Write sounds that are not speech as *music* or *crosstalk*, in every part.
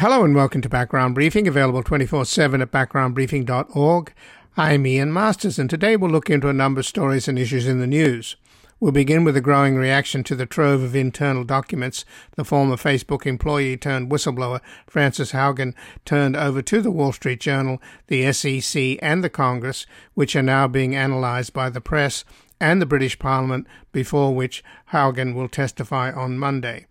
Hello and welcome to Background Briefing, available 24 7 at backgroundbriefing.org. I'm Ian Masters, and today we'll look into a number of stories and issues in the news. We'll begin with a growing reaction to the trove of internal documents the former Facebook employee turned whistleblower Frances Haugen turned over to the Wall Street Journal, the SEC, and the Congress, which are now being analysed by the press and the British Parliament, before which Haugen will testify on Monday.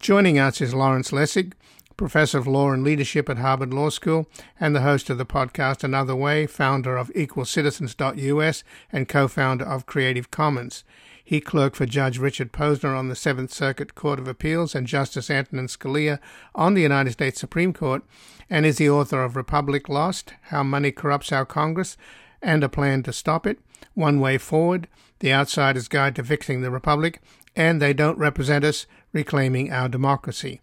Joining us is Lawrence Lessig, professor of law and leadership at Harvard Law School, and the host of the podcast Another Way, founder of EqualCitizens.us, and co founder of Creative Commons. He clerked for Judge Richard Posner on the Seventh Circuit Court of Appeals and Justice Antonin Scalia on the United States Supreme Court, and is the author of Republic Lost How Money Corrupts Our Congress and a Plan to Stop It, One Way Forward, The Outsider's Guide to Fixing the Republic, and They Don't Represent Us, Reclaiming Our Democracy.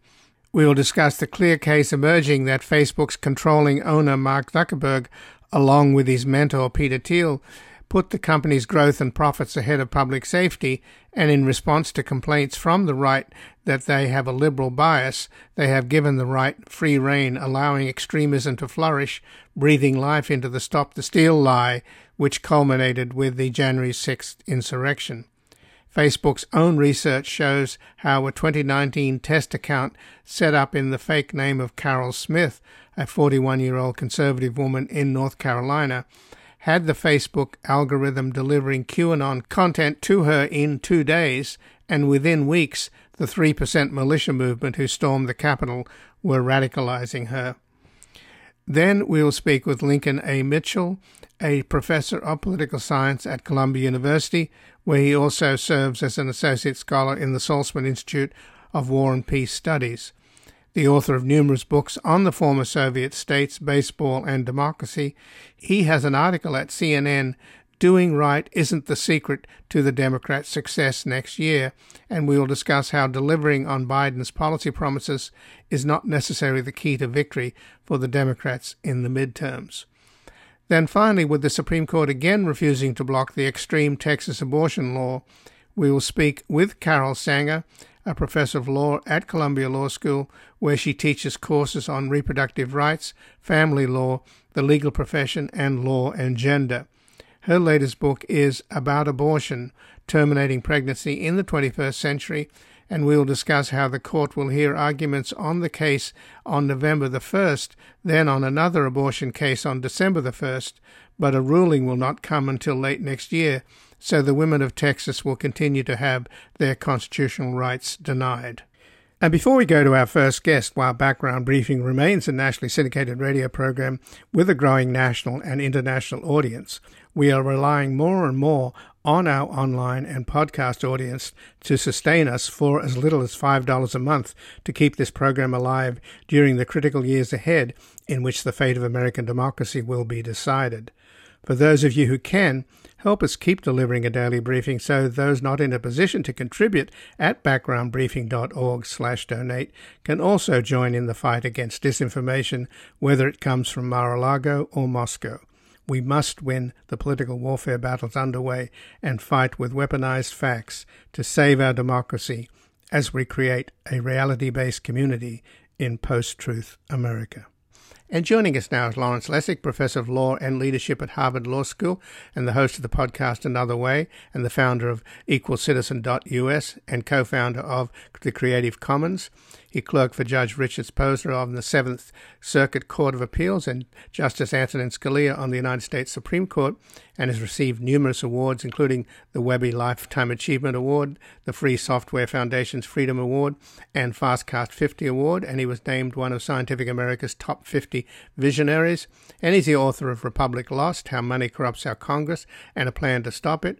We will discuss the clear case emerging that Facebook's controlling owner, Mark Zuckerberg, along with his mentor, Peter Thiel, put the company's growth and profits ahead of public safety, and in response to complaints from the right that they have a liberal bias, they have given the right free rein, allowing extremism to flourish, breathing life into the Stop the Steal lie, which culminated with the January 6th insurrection. Facebook's own research shows how a 2019 test account set up in the fake name of Carol Smith, a 41 year old conservative woman in North Carolina, had the Facebook algorithm delivering QAnon content to her in two days, and within weeks, the 3% militia movement who stormed the Capitol were radicalizing her. Then we'll speak with Lincoln A. Mitchell, a professor of political science at Columbia University, where he also serves as an associate scholar in the Saltzman Institute of War and Peace Studies. The author of numerous books on the former Soviet states, baseball, and democracy, he has an article at CNN Doing Right Isn't the Secret to the Democrats' Success Next Year, and we will discuss how delivering on Biden's policy promises is not necessarily the key to victory for the Democrats in the midterms. Then finally, with the Supreme Court again refusing to block the extreme Texas abortion law, we will speak with Carol Sanger, a professor of law at Columbia Law School, where she teaches courses on reproductive rights, family law, the legal profession, and law and gender. Her latest book is About Abortion Terminating Pregnancy in the 21st Century and we will discuss how the court will hear arguments on the case on November the 1st, then on another abortion case on December the 1st, but a ruling will not come until late next year, so the women of Texas will continue to have their constitutional rights denied. And before we go to our first guest, while Background Briefing remains a nationally syndicated radio program with a growing national and international audience, we are relying more and more on our online and podcast audience to sustain us for as little as $5 a month to keep this program alive during the critical years ahead in which the fate of American democracy will be decided. For those of you who can, help us keep delivering a daily briefing so those not in a position to contribute at backgroundbriefing.org/donate can also join in the fight against disinformation whether it comes from Mar-a-Lago or Moscow. We must win the political warfare battles underway and fight with weaponized facts to save our democracy as we create a reality based community in post truth America. And joining us now is Lawrence Lessig, Professor of Law and Leadership at Harvard Law School and the host of the podcast Another Way and the founder of EqualCitizen.us and co founder of the Creative Commons. He clerked for Judge Richard Posner on the Seventh Circuit Court of Appeals and Justice Antonin Scalia on the United States Supreme Court, and has received numerous awards, including the Webby Lifetime Achievement Award, the Free Software Foundation's Freedom Award, and Fastcase 50 Award, and he was named one of Scientific America's top 50 visionaries. And he's the author of Republic Lost How Money Corrupts Our Congress and a Plan to Stop It.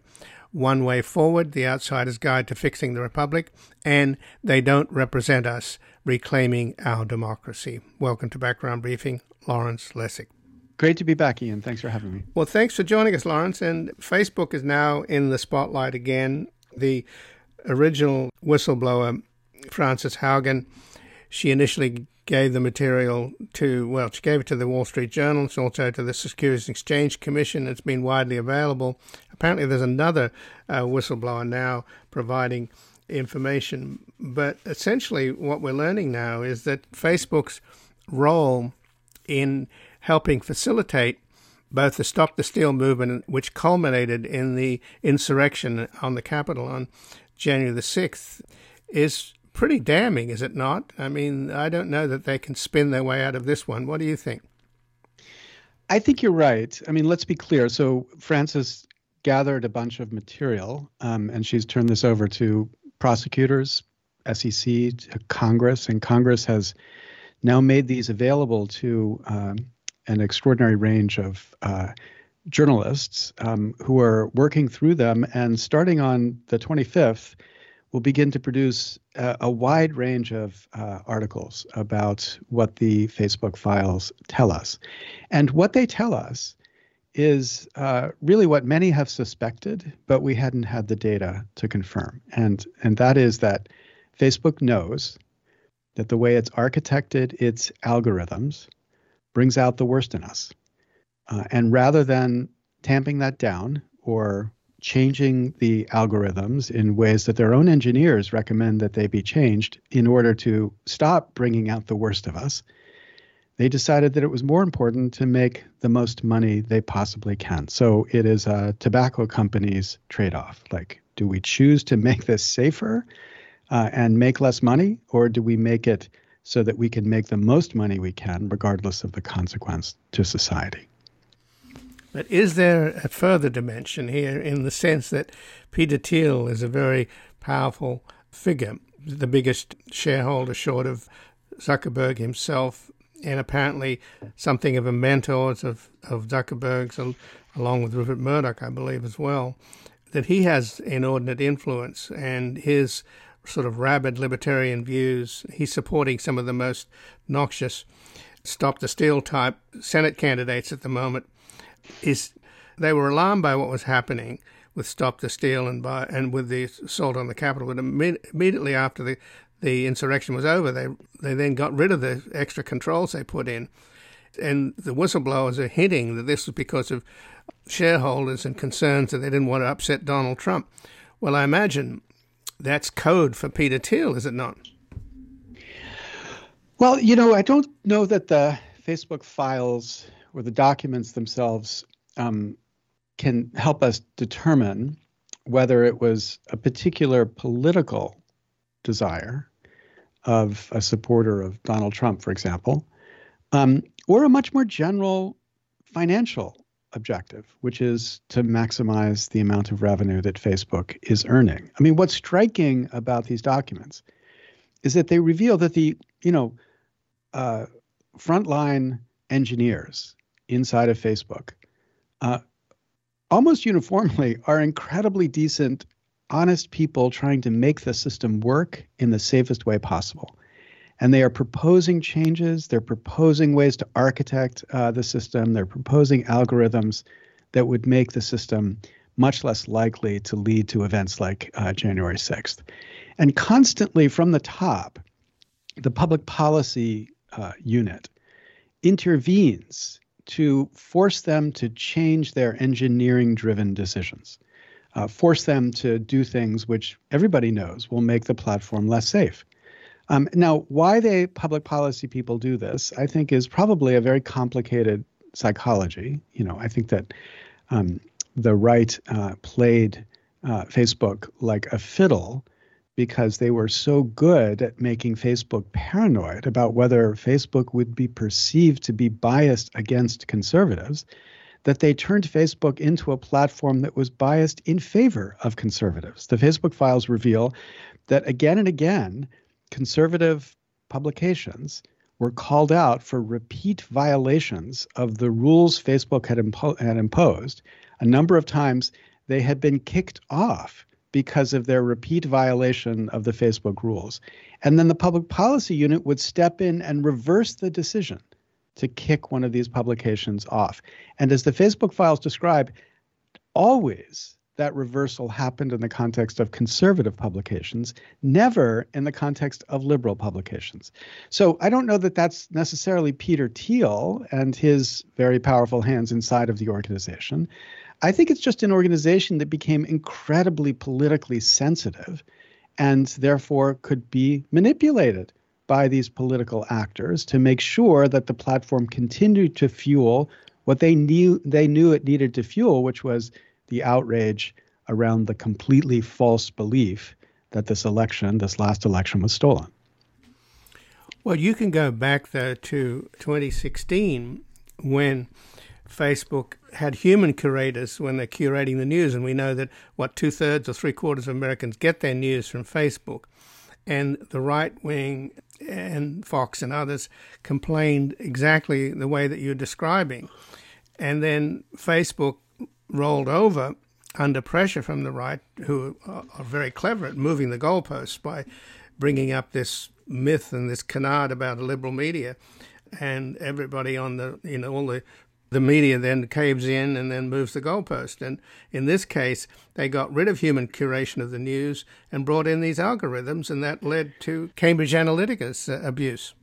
One Way Forward, The Outsider's Guide to Fixing the Republic, and They Don't Represent Us, Reclaiming Our Democracy. Welcome to Background Briefing, Lawrence Lessig. Great to be back, Ian. Thanks for having me. Well, thanks for joining us, Lawrence. And Facebook is now in the spotlight again. The original whistleblower, Frances Haugen, she initially gave the material to, well, she gave it to the Wall Street Journal, it's also to the Securities and Exchange Commission. It's been widely available. Apparently, there's another uh, whistleblower now providing information. But essentially, what we're learning now is that Facebook's role in helping facilitate both the Stop the Steal movement, which culminated in the insurrection on the Capitol on January the 6th, is pretty damning, is it not? I mean, I don't know that they can spin their way out of this one. What do you think? I think you're right. I mean, let's be clear. So, Frances gathered a bunch of material um, and she's turned this over to prosecutors, SEC, to Congress, and Congress has now made these available to um, an extraordinary range of uh, journalists um, who are working through them. And starting on the 25th, will begin to produce a, a wide range of uh, articles about what the Facebook files tell us. And what they tell us is uh, really what many have suspected, but we hadn't had the data to confirm. And, and that is that Facebook knows that the way it's architected its algorithms brings out the worst in us. Uh, and rather than tamping that down or changing the algorithms in ways that their own engineers recommend that they be changed in order to stop bringing out the worst of us, they decided that it was more important to make the most money they possibly can. So it is a tobacco company's trade off. Like, do we choose to make this safer uh, and make less money, or do we make it so that we can make the most money we can, regardless of the consequence to society? But is there a further dimension here in the sense that Peter Thiel is a very powerful figure, the biggest shareholder short of Zuckerberg himself, and apparently something of a mentor of, of Zuckerberg's, along with Rupert Murdoch, I believe, as well, that he has inordinate influence and his sort of rabid libertarian views. He's supporting some of the most noxious stop the steal type Senate candidates at the moment. Is they were alarmed by what was happening with Stop the Steal and by and with the assault on the Capitol. But immediately after the the insurrection was over, they they then got rid of the extra controls they put in, and the whistleblowers are hinting that this was because of shareholders and concerns that they didn't want to upset Donald Trump. Well, I imagine that's code for Peter Thiel, is it not? Well, you know, I don't know that the Facebook files or the documents themselves um, can help us determine whether it was a particular political desire of a supporter of Donald Trump, for example, um, or a much more general financial objective, which is to maximize the amount of revenue that Facebook is earning. I mean, what's striking about these documents is that they reveal that the, you know, uh, frontline engineers inside of Facebook uh, almost uniformly are incredibly decent honest people trying to make the system work in the safest way possible. And they are proposing changes, they're proposing ways to architect uh, the system, they're proposing algorithms that would make the system much less likely to lead to events like uh, January 6th. And constantly from the top, the public policy uh, unit intervenes to force them to change their engineering driven decisions uh, force them to do things which everybody knows will make the platform less safe. Um, now, why they public policy people do this, I think, is probably a very complicated psychology. You know, I think that um, the right uh, played uh, Facebook like a fiddle because they were so good at making Facebook paranoid about whether Facebook would be perceived to be biased against conservatives that they turned Facebook into a platform that was biased in favor of conservatives. The Facebook files reveal that again and again, conservative publications were called out for repeat violations of the rules Facebook had, impo- had imposed. A number of times they had been kicked off because of their repeat violation of the Facebook rules. And then the public policy unit would step in and reverse the decision to kick one of these publications off. And as the Facebook files describe, always that reversal happened in the context of conservative publications, never in the context of liberal publications. So I don't know that that's necessarily Peter Thiel and his very powerful hands inside of the organization. I think it's just an organization that became incredibly politically sensitive and therefore could be manipulated by these political actors to make sure that the platform continued to fuel what they knew they knew it needed to fuel, which was the outrage around the completely false belief that this election, this last election, was stolen. Well, you can go back though to 2016 when Facebook had human curators when they're curating the news, and we know that what two thirds or three quarters of Americans get their news from Facebook. And the right wing and Fox and others complained exactly the way that you're describing. And then Facebook rolled over under pressure from the right, who are very clever at moving the goalposts by bringing up this myth and this canard about liberal media, and everybody on the you know all the the media then caves in and then moves the goalpost. And in this case, they got rid of human curation of the news and brought in these algorithms, and that led to Cambridge Analytica's uh, abuse.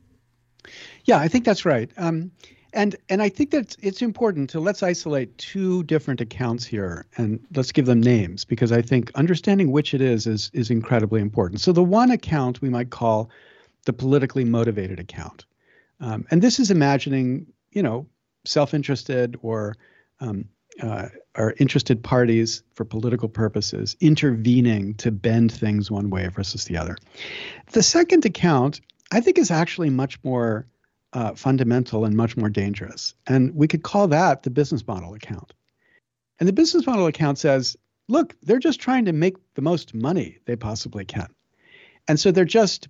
Yeah, I think that's right. Um, and and I think that it's important to let's isolate two different accounts here and let's give them names because I think understanding which it is is is incredibly important. So the one account we might call the politically motivated account, um, and this is imagining you know self-interested or um, uh, or interested parties for political purposes intervening to bend things one way versus the other. The second account, I think, is actually much more uh, fundamental and much more dangerous. And we could call that the business model account. And the business model account says, look, they're just trying to make the most money they possibly can. And so they're just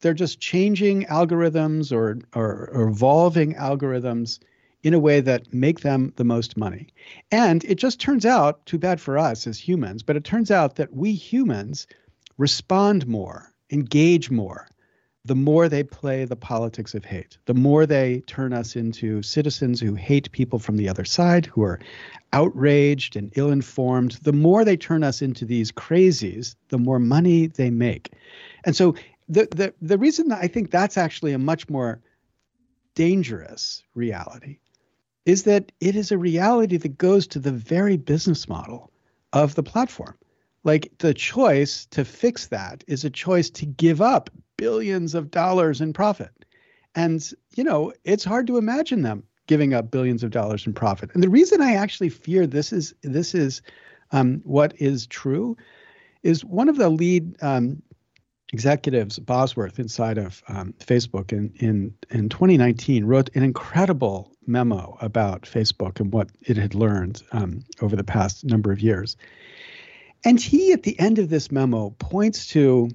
they're just changing algorithms or, or, or evolving algorithms in a way that make them the most money. And it just turns out, too bad for us as humans, but it turns out that we humans respond more, engage more, the more they play the politics of hate, the more they turn us into citizens who hate people from the other side, who are outraged and ill informed, the more they turn us into these crazies, the more money they make. And so the, the, the reason that I think that's actually a much more dangerous reality is that it is a reality that goes to the very business model of the platform. Like the choice to fix that is a choice to give up billions of dollars in profit. And, you know, it's hard to imagine them giving up billions of dollars in profit. And the reason I actually fear this is this is um, what is true is one of the lead um, executives, Bosworth, inside of um, Facebook in, in, in 2019, wrote an incredible memo about Facebook and what it had learned um, over the past number of years. And he, at the end of this memo, points to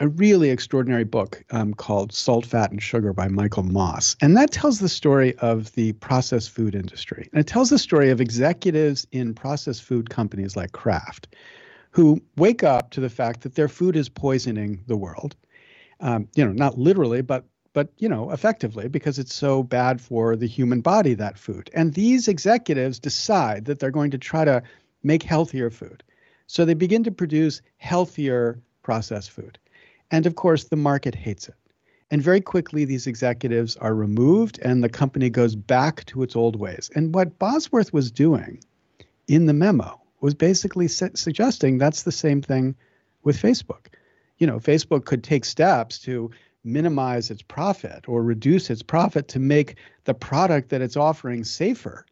a really extraordinary book um, called Salt, Fat, and Sugar by Michael Moss. And that tells the story of the processed food industry. And it tells the story of executives in processed food companies like Kraft who wake up to the fact that their food is poisoning the world. Um, you know, not literally, but but you know, effectively because it's so bad for the human body that food. And these executives decide that they're going to try to make healthier food. So they begin to produce healthier processed food. And of course, the market hates it. And very quickly, these executives are removed and the company goes back to its old ways. And what Bosworth was doing in the memo was basically su- suggesting that's the same thing with Facebook. You know, Facebook could take steps to minimize its profit or reduce its profit to make the product that it's offering safer.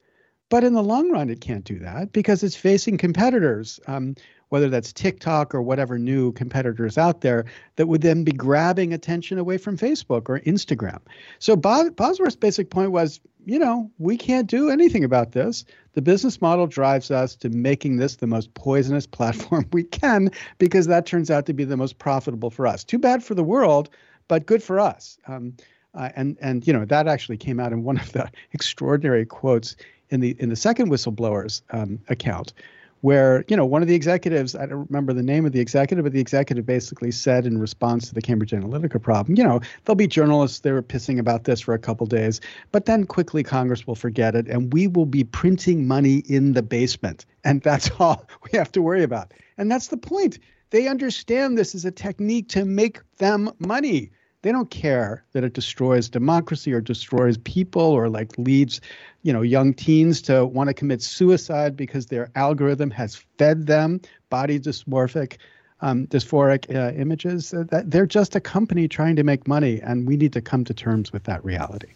But in the long run, it can't do that because it's facing competitors um, whether that's TikTok or whatever new competitors out there that would then be grabbing attention away from Facebook or Instagram. So Bosworth's basic point was, you know, we can't do anything about this. The business model drives us to making this the most poisonous *laughs* platform we can because that turns out to be the most profitable for us. Too bad for the world, but good for us. Um, uh, and and you know that actually came out in one of the *laughs* extraordinary quotes in the in the second whistleblowers um, account, where you know one of the executives i don't remember the name of the executive but the executive basically said in response to the cambridge analytica problem you know there'll be journalists that are pissing about this for a couple days but then quickly congress will forget it and we will be printing money in the basement and that's *laughs* all we have to worry about. And that's the point. They understand this is a technique to make them money they don't care that it destroys democracy or destroys people or like leads, you know, young teens to want to commit suicide because their algorithm has fed them body dysmorphic um, dysphoric uh, images. Uh, that they're just a company trying to make money, and we need to come to terms with that reality.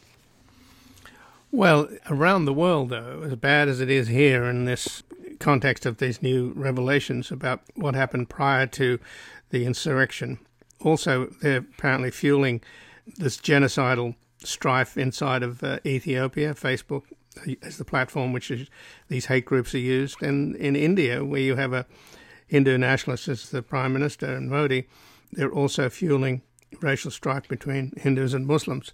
Well, around the world, though, as bad as it is here in this context of these new revelations about what happened prior to the insurrection, also they're apparently fueling this genocidal strife inside of uh, Ethiopia. Facebook as the platform which is, these hate groups are used, and in India, where you have a Hindu nationalist as the prime minister and Modi, they're also fueling racial strife between Hindus and Muslims.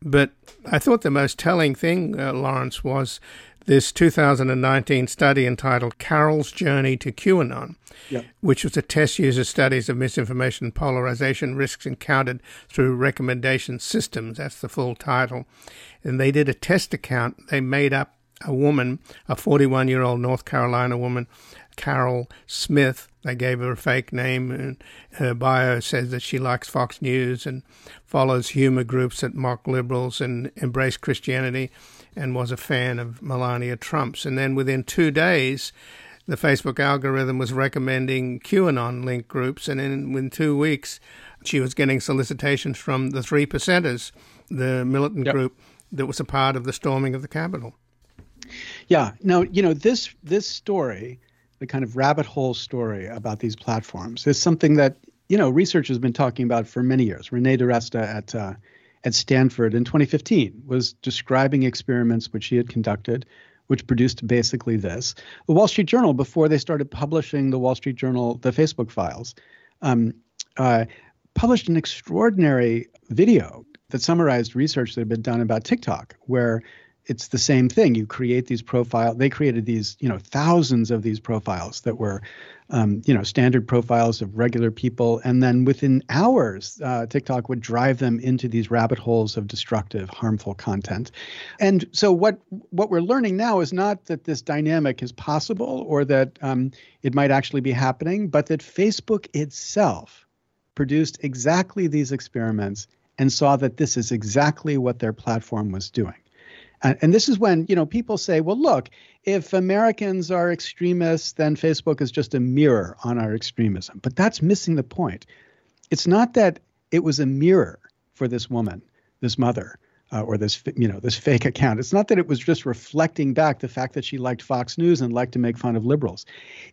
But I thought the most telling thing, uh, Lawrence, was this 2019 study entitled Carol's Journey to QAnon, yep. which was a test user studies of misinformation and polarization risks encountered through recommendation systems. That's the full title. And they did a test account. They made up a woman, a 41 year old North Carolina woman, Carol Smith. They gave her a fake name, and her bio says that she likes Fox News and follows humor groups that mock liberals and embrace Christianity, and was a fan of Melania Trump's. And then within two days, the Facebook algorithm was recommending QAnon link groups, and in within two weeks, she was getting solicitations from the Three Percenters, the militant yep. group that was a part of the storming of the Capitol. Yeah. Now, you know, this this story the kind of rabbit hole story about these platforms is something that you know research has been talking about for many years. Renee DiResta at uh, at Stanford in 2015 was describing experiments which he had conducted, which produced basically this. The Wall Street Journal, before they started publishing the Wall Street Journal, the Facebook files, um, uh, published an extraordinary video that summarized research that had been done about TikTok, where it's the same thing. You create these profile. They created these, you know, thousands of these profiles that were, um, you know, standard profiles of regular people, and then within hours, uh, TikTok would drive them into these rabbit holes of destructive, harmful content. And so, what what we're learning now is not that this dynamic is possible or that um, it might actually be happening, but that Facebook itself produced exactly these experiments and saw that this is exactly what their platform was doing. And, and this is when, you know, people say, well, look, if Americans are extremists, then Facebook is just a mirror on our extremism. But that's missing the point. It's not that it was a mirror for this woman, this mother, uh, or this you know this fake account. It's not that it was just reflecting back the fact that she liked Fox News and liked to make fun of liberals.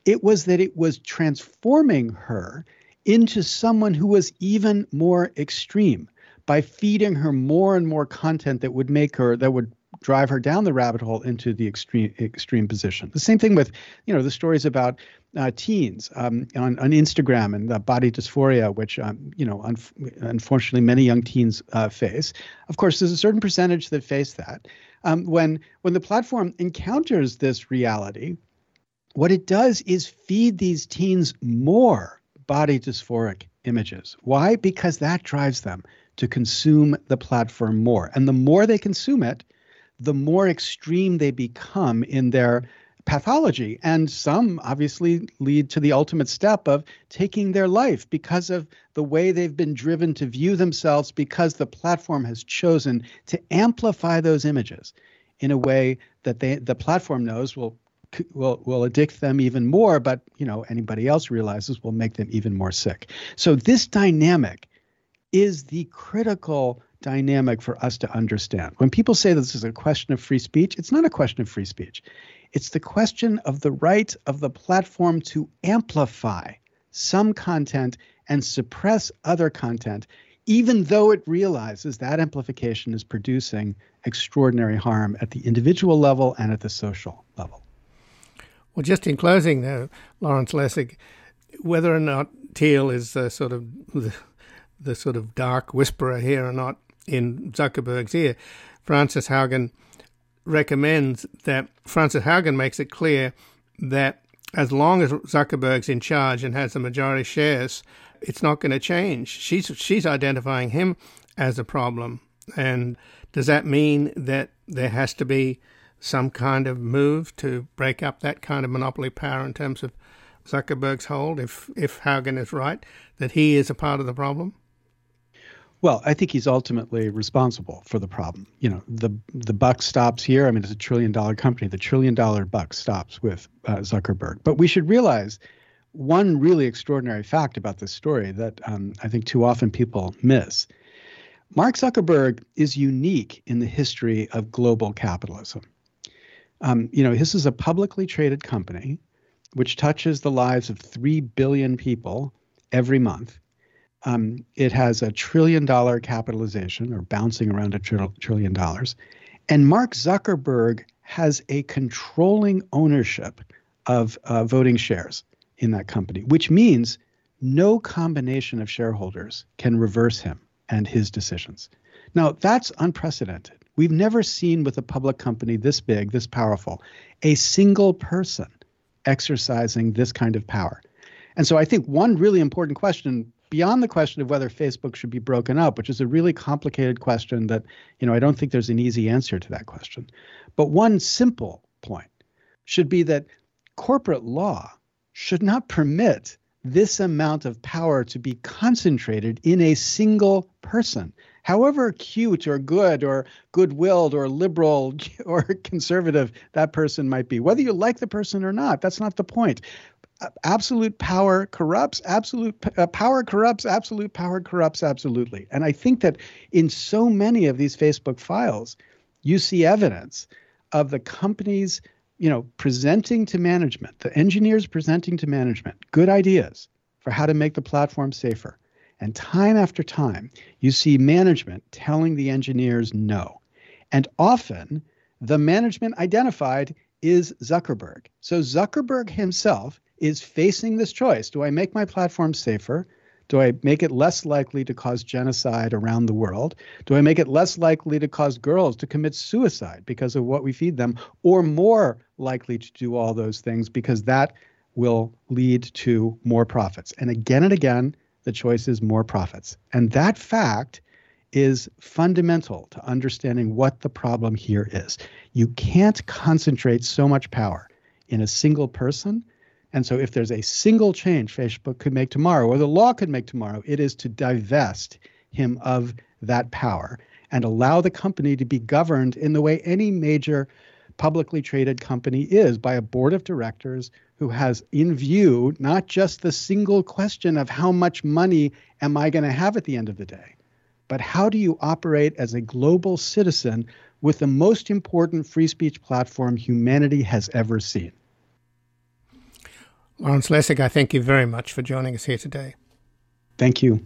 It was that it was transforming her into someone who was even more extreme by feeding her more and more content that would make her that would drive her down the rabbit hole into the extreme extreme position. The same thing with you know the stories about uh, teens um, on on Instagram and the body dysphoria, which um, you know un- unfortunately many young teens uh, face. Of course, there's a certain percentage that face that. Um, when when the platform encounters this reality, what it does is feed these teens more body dysphoric images. Why? Because that drives them to consume the platform more. And the more they consume it, the more extreme they become in their pathology. And some obviously lead to the ultimate step of taking their life because of the way they've been driven to view themselves, because the platform has chosen to amplify those images in a way that they, the platform knows will will will addict them even more but you know anybody else realizes will make them even more sick so this dynamic is the critical dynamic for us to understand. When people say this is a question of free speech, it's not a question of free speech. It's the question of the right of the platform to amplify some content and suppress other content, even though it realizes that amplification is producing extraordinary harm at the individual level and at the social level. Well, just in closing, though, Lawrence Lessig, whether or not Thiel is uh, sort of the, the sort of dark whisperer here or not, in Zuckerberg's ear. Frances Haugen recommends that Frances Haugen makes it clear that as long as Zuckerberg's in charge and has the majority shares, it's not going to change. She's she's identifying him as a problem. And does that mean that there has to be some kind of move to break up that kind of monopoly power in terms of Zuckerberg's hold if if Haugen is right that he is a part of the problem? Well, I think he's ultimately responsible for the problem. You know, the the buck stops here. I mean, it's a trillion dollar company. The trillion dollar buck stops with uh, Zuckerberg. But we should realize one really extraordinary fact about this story that um, I think too often people miss. Mark Zuckerberg is unique in the history of global capitalism. Um, you know, this is a publicly traded company which touches the lives of 3 billion people every month. Um, it has a trillion dollar capitalization or bouncing around a tr- trillion dollars. And Mark Zuckerberg has a controlling ownership of uh, voting shares in that company, which means no combination of shareholders can reverse him and his decisions. Now, that's unprecedented. We've never seen with a public company this big, this powerful, a single person exercising this kind of power. And so I think one really important question beyond the question of whether Facebook should be broken up, which is a really complicated question that, you know, I don't think there's an easy answer to that question. But one simple point should be that corporate law should not permit this amount of power to be concentrated in a single person. However cute or good or good willed or liberal *laughs* or conservative that person might be, whether you like the person or not, that's not the point. Absolute power corrupts, absolute uh, power corrupts, absolute power corrupts absolutely. And I think that in so many of these Facebook files, you see evidence of the company's you know, presenting to management, the engineers presenting to management good ideas for how to make the platform safer. And time after time, you see management telling the engineers no. And often, the management identified is Zuckerberg. So Zuckerberg himself is facing this choice do I make my platform safer? Do I make it less likely to cause genocide around the world? Do I make it less likely to cause girls to commit suicide because of what we feed them, or more likely to do all those things because that will lead to more profits? And again and again, the choice is more profits. And that fact is fundamental to understanding what the problem here is. You can't concentrate so much power in a single person and so, if there's a single change Facebook could make tomorrow, or the law could make tomorrow, it is to divest him of that power and allow the company to be governed in the way any major publicly traded company is by a board of directors who has in view not just the single question of how much money am I going to have at the end of the day, but how do you operate as a global citizen with the most important free speech platform humanity has ever seen? Lawrence Lessig, I thank you very much for joining us here today. Thank you.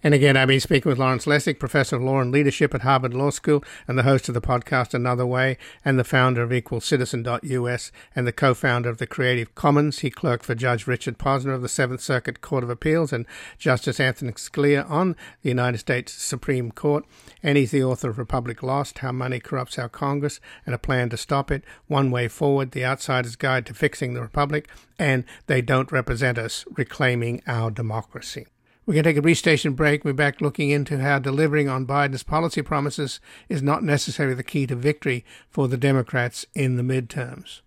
And again, I've been speaking with Lawrence Lessig, Professor of Law and Leadership at Harvard Law School and the host of the podcast Another Way and the founder of EqualCitizen.us and the co-founder of the Creative Commons. He clerked for Judge Richard Posner of the Seventh Circuit Court of Appeals and Justice Anthony Scalia on the United States Supreme Court. And he's the author of Republic Lost, How Money Corrupts Our Congress and a Plan to Stop It, One Way Forward, The Outsider's Guide to Fixing the Republic, and They Don't Represent Us, Reclaiming Our Democracy. We're going to take a brief station break. We're back looking into how delivering on Biden's policy promises is not necessarily the key to victory for the Democrats in the midterms.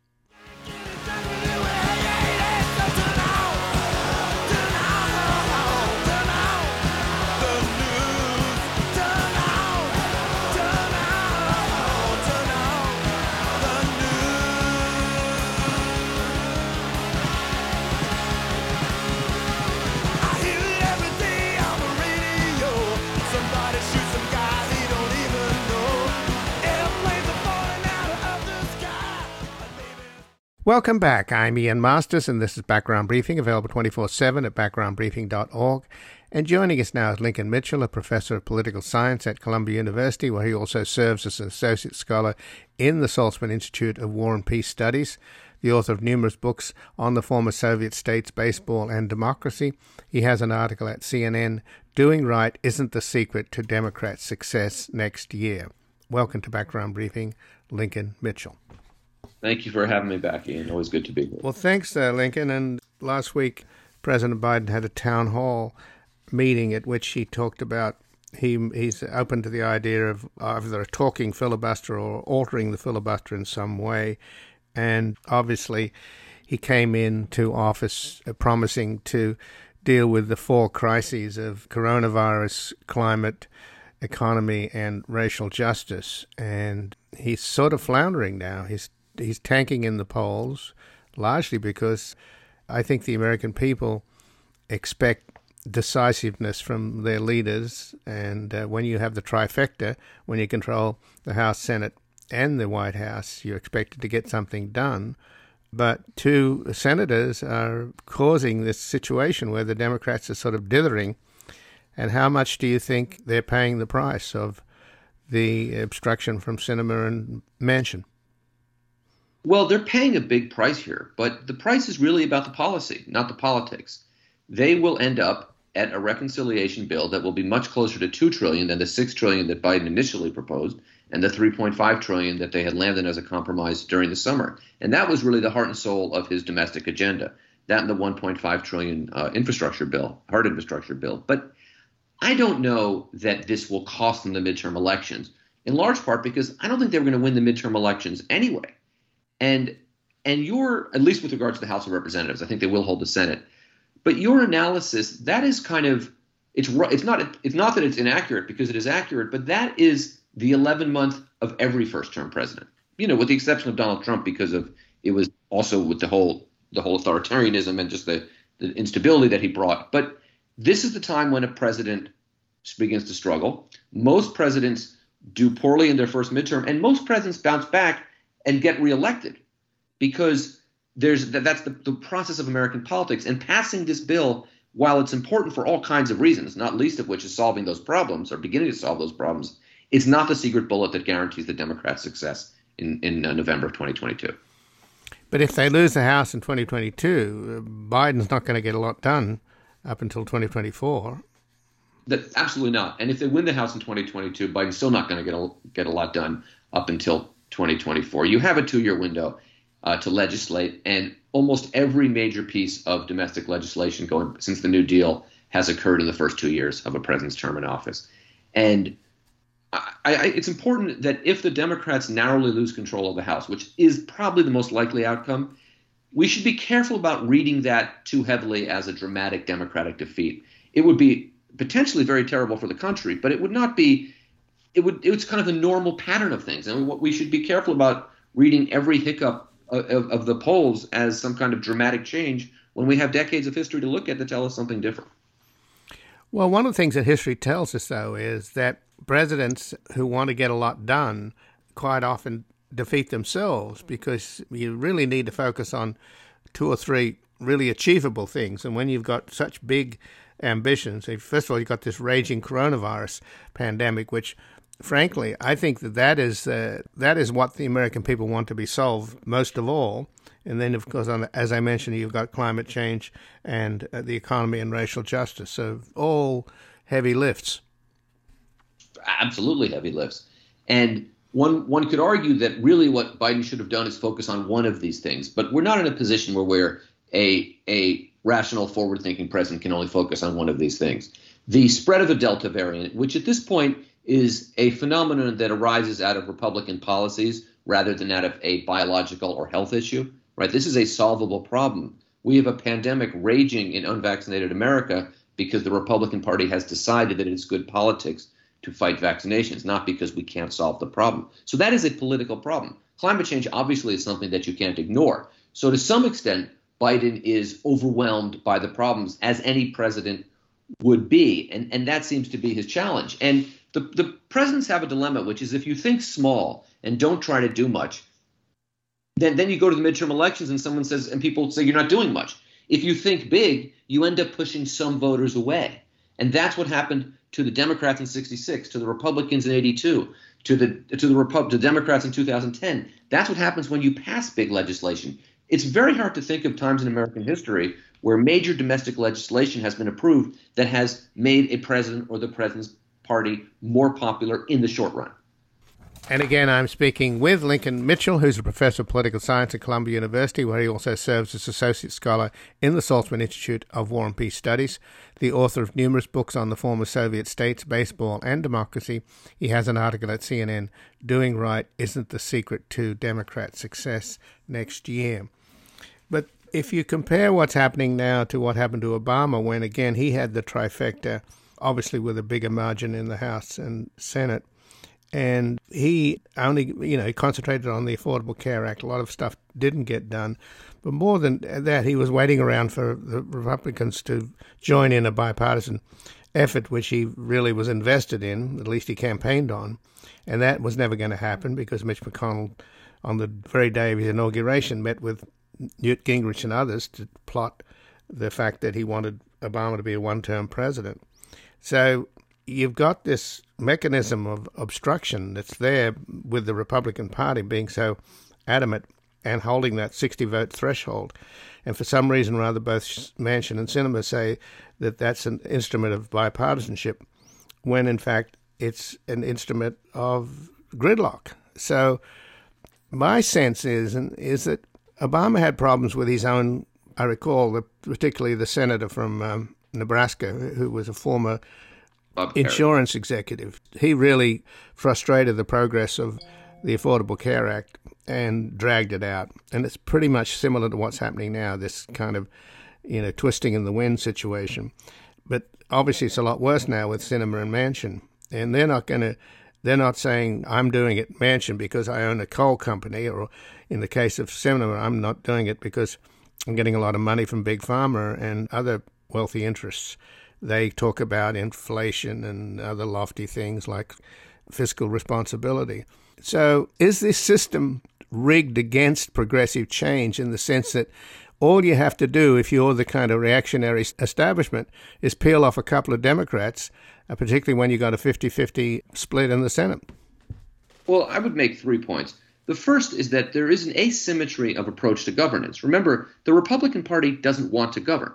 Welcome back. I'm Ian Masters, and this is Background Briefing, available 24 7 at backgroundbriefing.org. And joining us now is Lincoln Mitchell, a professor of political science at Columbia University, where he also serves as an associate scholar in the Saltzman Institute of War and Peace Studies, the author of numerous books on the former Soviet states, baseball, and democracy. He has an article at CNN Doing Right Isn't the Secret to Democrat Success Next Year. Welcome to Background Briefing, Lincoln Mitchell. Thank you for having me back, Ian. Always good to be here. Well, thanks, uh, Lincoln. And last week, President Biden had a town hall meeting at which he talked about he he's open to the idea of either a talking filibuster or altering the filibuster in some way. And obviously, he came into office uh, promising to deal with the four crises of coronavirus, climate, economy, and racial justice. And he's sort of floundering now. He's he's tanking in the polls, largely because I think the American people expect decisiveness from their leaders. And uh, when you have the trifecta, when you control the House, Senate, and the White House, you're expected to get something done. But two senators are causing this situation where the Democrats are sort of dithering. And how much do you think they're paying the price of the obstruction from Sinema and Manchin? Well, they're paying a big price here, but the price is really about the policy, not the politics. They will end up at a reconciliation bill that will be much closer to 2 trillion than the 6 trillion that Biden initially proposed and the 3.5 trillion that they had landed as a compromise during the summer. And that was really the heart and soul of his domestic agenda. That and the 1.5 trillion uh, infrastructure bill, hard infrastructure bill. But I don't know that this will cost them the midterm elections, in large part because I don't think they were going to win the midterm elections anyway. And and your at least with regards to the House of Representatives, I think they will hold the Senate. But your analysis that is kind of it's it's not it's not that it's inaccurate because it is accurate, but that is the 11 month of every first term president. You know, with the exception of Donald Trump because of it was also with the whole the whole authoritarianism and just the the instability that he brought. But this is the time when a president begins to struggle. Most presidents do poorly in their first midterm, and most presidents bounce back and get reelected because there's that's the, the process of American politics. And passing this bill, while it's important for all kinds of reasons, not least of which is solving those problems or beginning to solve those problems, it's not the secret bullet that guarantees the Democrats' success in, in uh, November of 2022. But if they lose the House in 2022, uh, Biden's not going to get a lot done up until 2024. That absolutely not. And if they win the House in 2022, Biden's still not going to get a, get a lot done up until 2024. You have a two-year window uh, to legislate, and almost every major piece of domestic legislation going since the New Deal has occurred in the first two years of a president's term in office. And I, I, it's important that if the Democrats narrowly lose control of the House, which is probably the most likely outcome, we should be careful about reading that too heavily as a dramatic Democratic defeat. It would be potentially very terrible for the country, but it would not be. It would. It's kind of the normal pattern of things, and what we should be careful about reading every hiccup of, of, of the polls as some kind of dramatic change when we have decades of history to look at to tell us something different. Well, one of the things that history tells us, though, is that presidents who want to get a lot done quite often defeat themselves because you really need to focus on two or three really achievable things. And when you've got such big ambitions, first of all, you've got this raging coronavirus pandemic, which frankly, I think that that is uh, that is what the American people want to be solved most of all. And then, of course, the, as I mentioned, you've got climate change and uh, the economy and racial justice. So all heavy lifts absolutely heavy lifts. And one one could argue that really what Biden should have done is focus on one of these things. But we're not in a position where we're a a rational, forward-thinking president can only focus on one of these things. The spread of the Delta variant, which at this point is a phenomenon that arises out of Republican policies rather than out of a biological or health issue, right? This is a solvable problem. We have a pandemic raging in unvaccinated America because the Republican Party has decided that it's good politics to fight vaccinations, not because we can't solve the problem. So that is a political problem. Climate change obviously is something that you can't ignore. So to some extent, Biden is overwhelmed by the problems, as any president would be. And, and that seems to be his challenge. And the, the presidents have a dilemma, which is if you think small and don't try to do much, then, then you go to the midterm elections and someone says, and people say you're not doing much. If you think big, you end up pushing some voters away. And that's what happened to the Democrats in 66, to the Republicans in 82, to the to the Repu- to Democrats in 2010. That's what happens when you pass big legislation. It's very hard to think of times in American history where major domestic legislation has been approved that has made a president or the president's party more popular in the short run. And again, I'm speaking with Lincoln Mitchell, who's a professor of political science at Columbia University, where he also serves as associate scholar in the Saltzman Institute of War and Peace Studies. The author of numerous books on the former Soviet states, baseball, and democracy. He has an article at CNN Doing Right Isn't the Secret to Democrat Success next year. But if you compare what's happening now to what happened to Obama, when again he had the trifecta, obviously with a bigger margin in the House and Senate and he only, you know, concentrated on the Affordable Care Act. A lot of stuff didn't get done. But more than that, he was waiting around for the Republicans to join in a bipartisan effort, which he really was invested in, at least he campaigned on. And that was never going to happen because Mitch McConnell, on the very day of his inauguration, met with Newt Gingrich and others to plot the fact that he wanted Obama to be a one term president. So you've got this mechanism of obstruction that's there with the Republican Party being so adamant and holding that 60 vote threshold. And for some reason or other, both Manchin and Sinema say that that's an instrument of bipartisanship, when in fact it's an instrument of gridlock. So my sense is is that Obama had problems with his own. I recall, particularly the senator from um, Nebraska, who was a former insurance executive. He really frustrated the progress of the Affordable Care Act and dragged it out. And it's pretty much similar to what's happening now, this kind of, you know, twisting in the wind situation. But obviously it's a lot worse now with Sinema and Manchin. And they're not going to, they're not saying, I'm doing it Manchin because I own a coal company, or in the case of Sinema, I'm not doing it because I'm getting a lot of money from Big Pharma and other wealthy interests. They talk about inflation and other lofty things like fiscal responsibility. So, is this system rigged against progressive change in the sense that all you have to do if you're the kind of reactionary establishment is peel off a couple of Democrats, uh, particularly when you got a 50 50 split in the Senate? Well, I would make three points. The first is that there is an asymmetry of approach to governance. Remember, the Republican Party doesn't want to govern,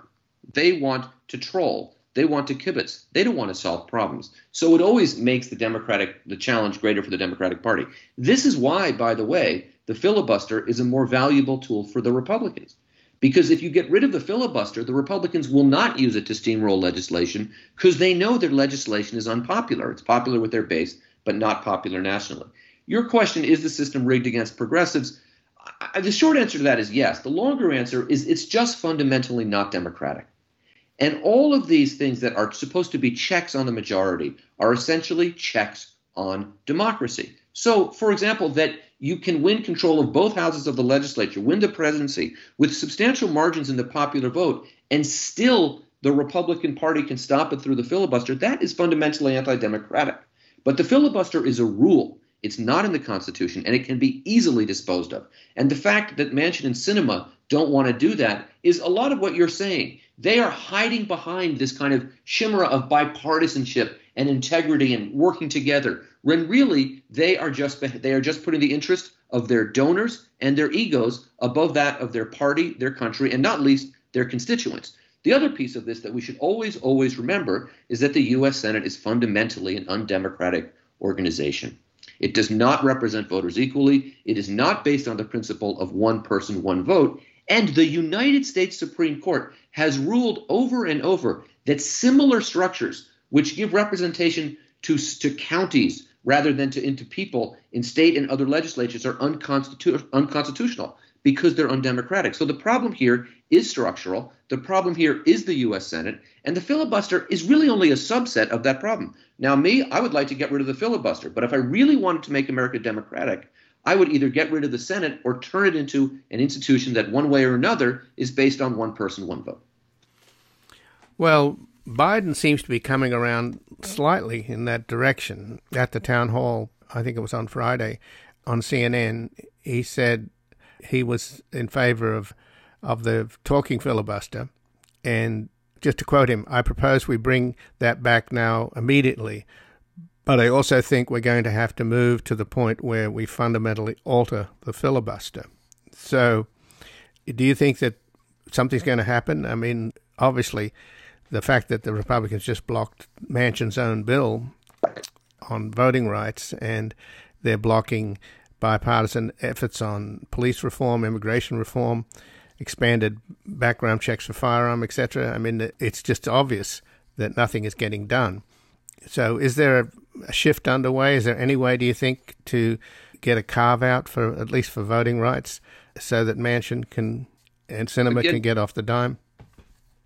they want to troll. They want to kibitz. They don't want to solve problems. So it always makes the Democratic the challenge greater for the Democratic Party. This is why, by the way, the filibuster is a more valuable tool for the Republicans. Because if you get rid of the filibuster, the Republicans will not use it to steamroll legislation because they know their legislation is unpopular. It's popular with their base, but not popular nationally. Your question is the system rigged against progressives? The short answer to that is yes. The longer answer is it's just fundamentally not democratic. And all of these things that are supposed to be checks on the majority are essentially checks on democracy. So, for example, that you can win control of both houses of the legislature, win the presidency with substantial margins in the popular vote, and still the Republican Party can stop it through the filibuster, that is fundamentally anti democratic. But the filibuster is a rule. It's not in the Constitution, and it can be easily disposed of. And the fact that Manchin and Sinema don't want to do that is a lot of what you're saying. They are hiding behind this kind of chimera of bipartisanship and integrity and working together, when really they are just they are just putting the interest of their donors and their egos above that of their party, their country, and not least their constituents. The other piece of this that we should always, always remember is that the U.S. Senate is fundamentally an undemocratic organization. It does not represent voters equally. It is not based on the principle of one person, one vote. And the United States Supreme Court has ruled over and over that similar structures, which give representation to, to counties rather than to into people in state and other legislatures, are unconstitu- unconstitutional because they're undemocratic. So the problem here is structural. The problem here is the U.S. Senate, and the filibuster is really only a subset of that problem. Now, me, I would like to get rid of the filibuster, but if I really wanted to make America democratic, I would either get rid of the Senate or turn it into an institution that, one way or another, is based on one person, one vote. Well, Biden seems to be coming around slightly in that direction. At the town hall, I think it was on Friday, on CNN, he said he was in favor of of the talking filibuster, and just to quote him, I propose we bring that back now immediately but I also think we're going to have to move to the point where we fundamentally alter the filibuster. So, do you think that something's going to happen? I mean, obviously, the fact that the Republicans just blocked Manchin's own bill on voting rights and they're blocking bipartisan efforts on police reform, immigration reform, expanded background checks for firearm, etc. I mean, it's just obvious that nothing is getting done. So, is there a, a shift underway? Is there any way, do you think, to get a carve out for at least for voting rights, so that Manchin can and Sinema again, can get off the dime?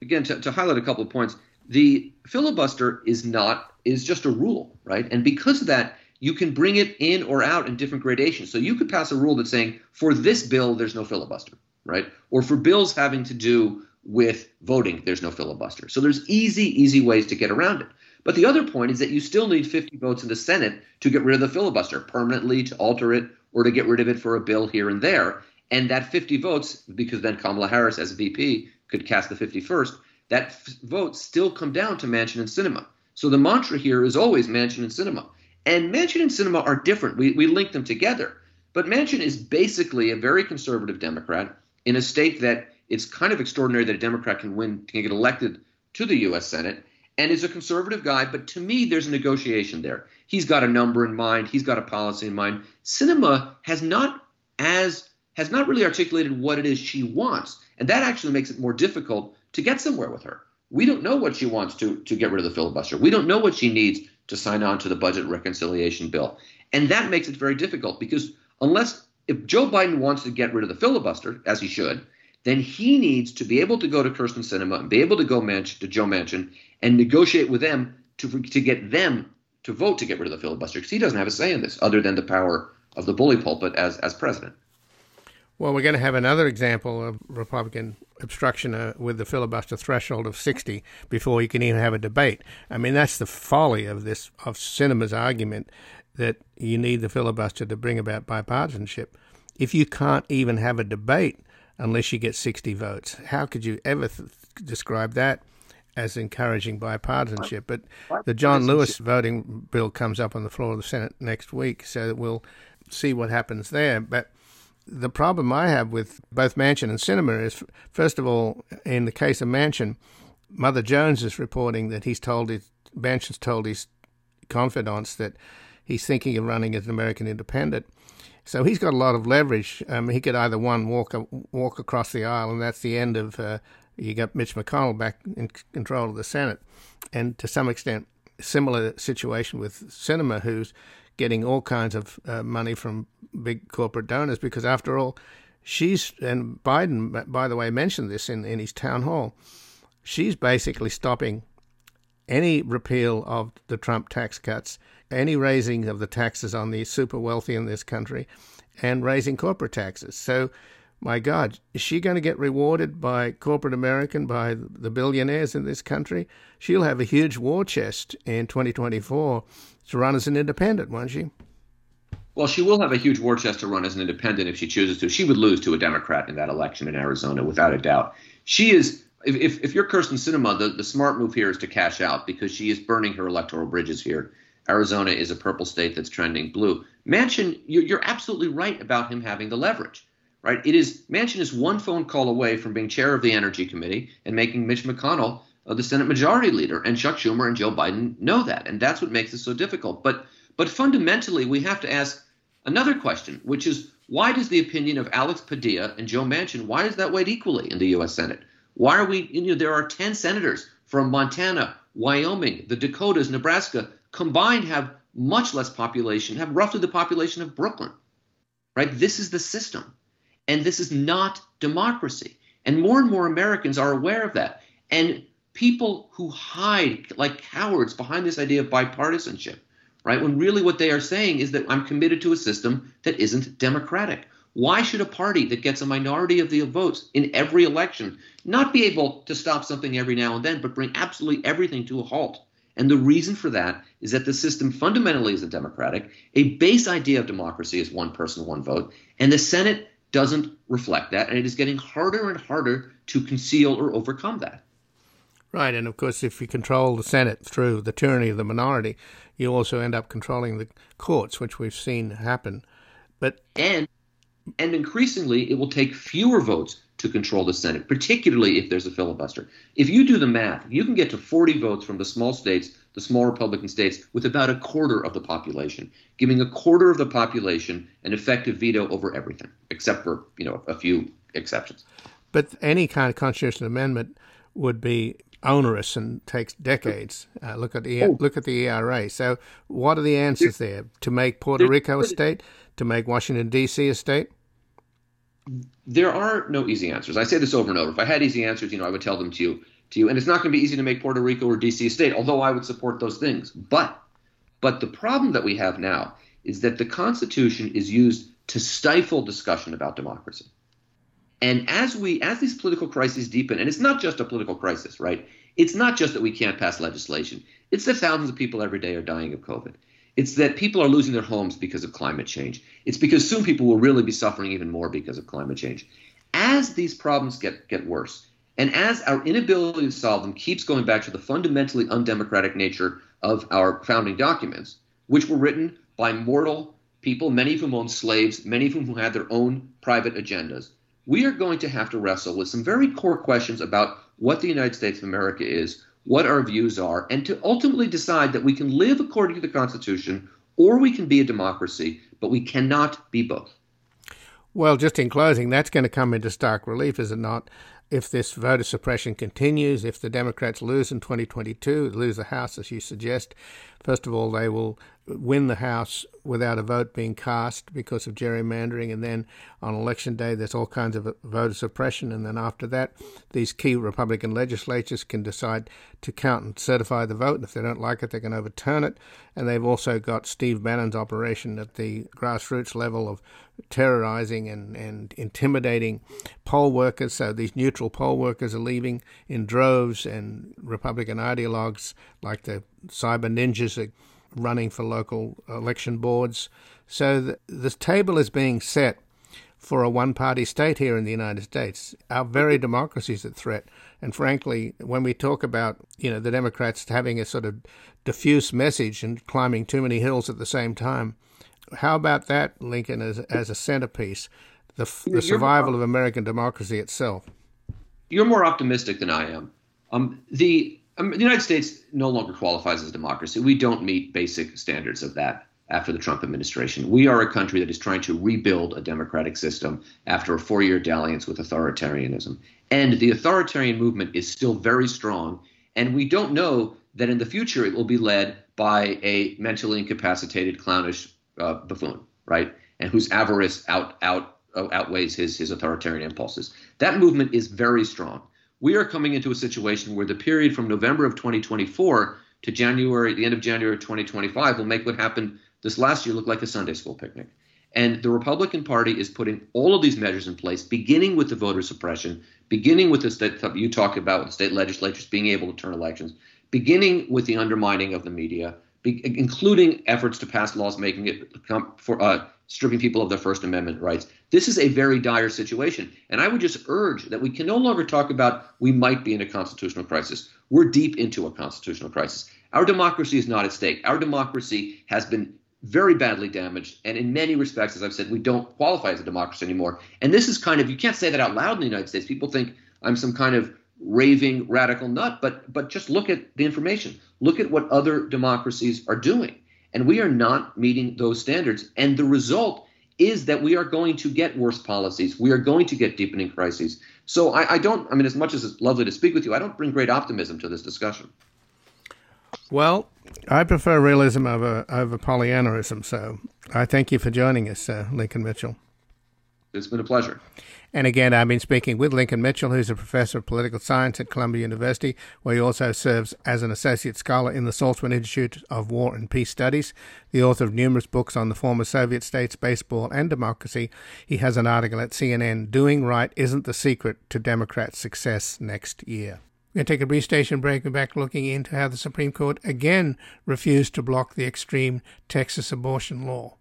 Again, to, to highlight a couple of points, the filibuster is not is just a rule, right? And because of that, you can bring it in or out in different gradations. So you could pass a rule that's saying for this bill, there's no filibuster, right? Or for bills having to do with voting, there's no filibuster. So there's easy, easy ways to get around it. But the other point is that you still need mm-hmm. 50 votes in the Senate to get rid of the filibuster permanently, to alter it, or to get rid of it for a bill here and there. And that 50 votes, because then Kamala Harris as VP could cast the 51st, that f- votes still come down to Manchin and Sinema. So the mantra here is always Manchin and Sinema. And Manchin and Sinema are different. We, we link them together. But Manchin is basically a very conservative Democrat in a state that it's kind of extraordinary that a Democrat can win, can get elected to the U.S. Senate and is a conservative guy, but to me, there's a negotiation there. He's got a number in mind, he's got a policy in mind. Sinema has not as has not really articulated what it is she wants, and that actually makes it more difficult to get somewhere with her. We don't know what she wants to to get rid of the filibuster. We don't know what she needs to sign on to the budget reconciliation bill, and that makes it very difficult because unless if Joe Biden wants to get rid of the filibuster, as he should, then he needs to be able to go to Kyrsten Sinema and be able to go Manch, to Joe Manchin and negotiate with them to to get them to vote to get rid of the filibuster because he doesn't have a say in this other than the power of the bully pulpit as as president. Well, we're going to have another example of Republican obstruction uh, with the filibuster threshold of 60 before you can even have a debate. I mean, that's the folly of this of Sinema's argument that you need the filibuster to bring about bipartisanship. If you can't even have a debate unless you get 60 votes, how could you ever th- describe that as encouraging bipartisanship. But the John Lewis voting bill comes up on the floor of the Senate next week, so we'll see what happens there. But the problem I have with both Manchin and Sinema is, first of all, in the case of Manchin, Mother Jones is reporting that he's told his Manchin's told his confidants that he's thinking of running as an American independent. So he's got a lot of leverage. Um, he could either one walk walk across the aisle, and that's the end of uh, you got Mitch McConnell back in control of the Senate, and to some extent, similar situation with Sinema, who's getting all kinds of uh, money from big corporate donors because, after all, she's and Biden, by the way, mentioned this in, in his town hall. She's basically stopping any repeal of the Trump tax cuts, any raising of the taxes on the super wealthy in this country, and raising corporate taxes. So my God, is she going to get rewarded by corporate American, by the billionaires in this country? She'll have a huge war chest in 2024 to run as an independent, won't she? Well, she will have a huge war chest to run as an independent if she chooses to. She would lose to a Democrat in that election in Arizona, without a doubt. She is, if, if you're Kyrsten Sinema, the, the smart move here is to cash out because she is burning her electoral bridges here. Arizona is a purple state that's trending blue. Manchin, you're, absolutely right about him having the leverage right? It is Manchin is one phone call away from being chair of the Energy Committee and making Mitch McConnell uh, the Senate Majority Leader, and Chuck Schumer and Joe Biden know that, and that's what makes it so difficult. But but fundamentally, we have to ask another question, which is why does the opinion of Alex Padilla and Joe Manchin why is that weighed equally in the U.S. Senate? Why are we? You know, there are ten senators from Montana, Wyoming, the Dakotas, Nebraska combined have much less population, have roughly the population of Brooklyn. Right? This is the system. And this is not democracy. And more and more Americans are aware of that. And people who hide like cowards behind this idea of bipartisanship, right? When really what they are saying is that I'm committed to a system that isn't democratic. Why should a party that gets a minority of the votes in every election not be able to stop something every now and then, but bring absolutely everything to a halt? And the reason for that is that the system fundamentally isn't democratic. A base idea of democracy is one person, one vote. And the Senate doesn't reflect that, and it is getting harder and harder to conceal or overcome that. Right, and of course, if you control the Senate through the tyranny of the minority, you also end up controlling the courts, which we've seen happen. But and and increasingly, it will take fewer votes to control the Senate, particularly if there's a filibuster. If you do the math, you can get to 40 votes from the small states, the small Republican states, with about a quarter of the population, giving a quarter of the population an effective veto over everything, except for you know a few exceptions. But any kind of constitutional amendment would be onerous and takes decades. Uh, look at the oh. look at the ERA. So, what are the answers there? To make Puerto Rico a state, to make Washington D.C. a state? There are no easy answers. I say this over and over. If I had easy answers, you know, I would tell them to you. To you, and it's not going to be easy to make Puerto Rico or DC a state. Although I would support those things, but But the problem that we have now is that the Constitution is used to stifle discussion about democracy. And as we as these political crises deepen, and it's not just a political crisis, right? It's not just that we can't pass legislation. It's that thousands of people every day are dying of COVID. It's that people are losing their homes because of climate change. It's because soon people will really be suffering even more because of climate change. As these problems get, get worse, and as our inability to solve them keeps going back to the fundamentally undemocratic nature of our founding documents, which were written by mortal people, many of whom owned slaves, many of whom who had their own private agendas, we are going to have to wrestle with some very core questions about what the United States of America is, what our views are, and to ultimately decide that we can live according to the Constitution or we can be a democracy, but we cannot be both. Well, just in closing, that's going to come into stark relief, is it not? If this voter suppression continues, if the Democrats lose in 2022, lose the House, as you suggest, first of all, they will win the House without a vote being cast because of gerrymandering, and then on election day there's all kinds of voter suppression, and then after that, these key Republican legislatures can decide to count and certify the vote, and if they don't like it, they can overturn it. And they've also got Steve Bannon's operation at the grassroots level of terrorizing and, and intimidating poll workers. So these neutral poll workers are leaving in droves, and Republican ideologues like the cyber ninjas are running for local election boards. So the, the table is being set for a one party state here in the United States. Our very democracy is at threat. And frankly, when we talk about, you know, the Democrats having a sort of diffuse message and climbing too many hills at the same time, how about that, Lincoln, as, as a centerpiece, the, the survival of American democracy itself? You're more optimistic than I am. Um, the um, the United States no longer qualifies as a democracy. We don't meet basic standards of that after the Trump administration. We are a country that is trying to rebuild a democratic system after a four year dalliance with authoritarianism. And the authoritarian movement is still very strong. And we don't know that in the future it will be led by a mentally incapacitated, clownish uh, buffoon, right? And whose avarice out, out, outweighs his, his authoritarian impulses. That movement is very strong we are coming into a situation where the period from November of 2024 to January, the end of January 2025, will make what happened this last year look like a Sunday school picnic. And the Republican Party is putting all of these measures in place, beginning with the voter suppression, beginning with the state you talk about state legislatures being able to turn elections, beginning with the undermining of the media, including efforts to pass laws making it for uh, stripping people of their First Amendment rights. This is a very dire situation. And I would just urge that we can no longer talk about we might be in a constitutional crisis. We're deep into a constitutional crisis. Our democracy is not at stake. Our democracy has been very badly damaged. And in many respects, as I've said, we don't qualify as a democracy anymore. And this is kind of, you can't say that out loud in the United States. People think I'm some kind of raving radical nut, but but just look at the information. Look at what other democracies are doing. And we are not meeting those standards. And the result is that we are going to get worse policies. We are going to get deepening crises. So I, I don't, I mean, as much as it's lovely to speak with you, I don't bring great optimism to this discussion. Well, I prefer realism over, over Pollyannaism. So I thank you for joining us, uh, Lincoln Mitchell. It's been a pleasure. And again, I've been speaking with Lincoln Mitchell, who's a professor of political science at Columbia University, where he also serves as an associate scholar in the Saltzman Institute of War and Peace Studies, the author of numerous books on the former Soviet states, baseball, and democracy. He has an article at CNN, Doing Right Isn't the Secret to Democrat Success Next Year. We're going to take a brief station break. We're back looking into how the Supreme Court again refused to block the extreme Texas abortion law.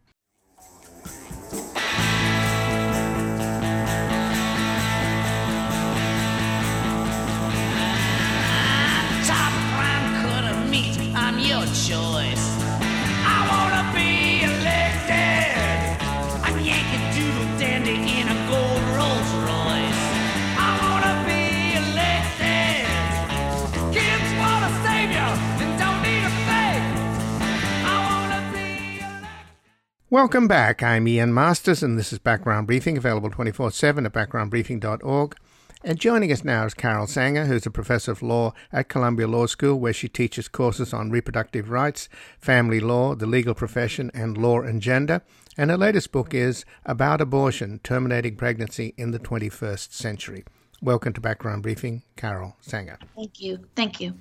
Welcome back. I'm Ian Masters, and this is Background Briefing, available 24 7 at backgroundbriefing.org. And joining us now is Carol Sanger, who's a professor of law at Columbia Law School, where she teaches courses on reproductive rights, family law, the legal profession, and law and gender. And her latest book is About Abortion Terminating Pregnancy in the 21st Century. Welcome to Background Briefing, Carol Sanger. Thank you. Thank you.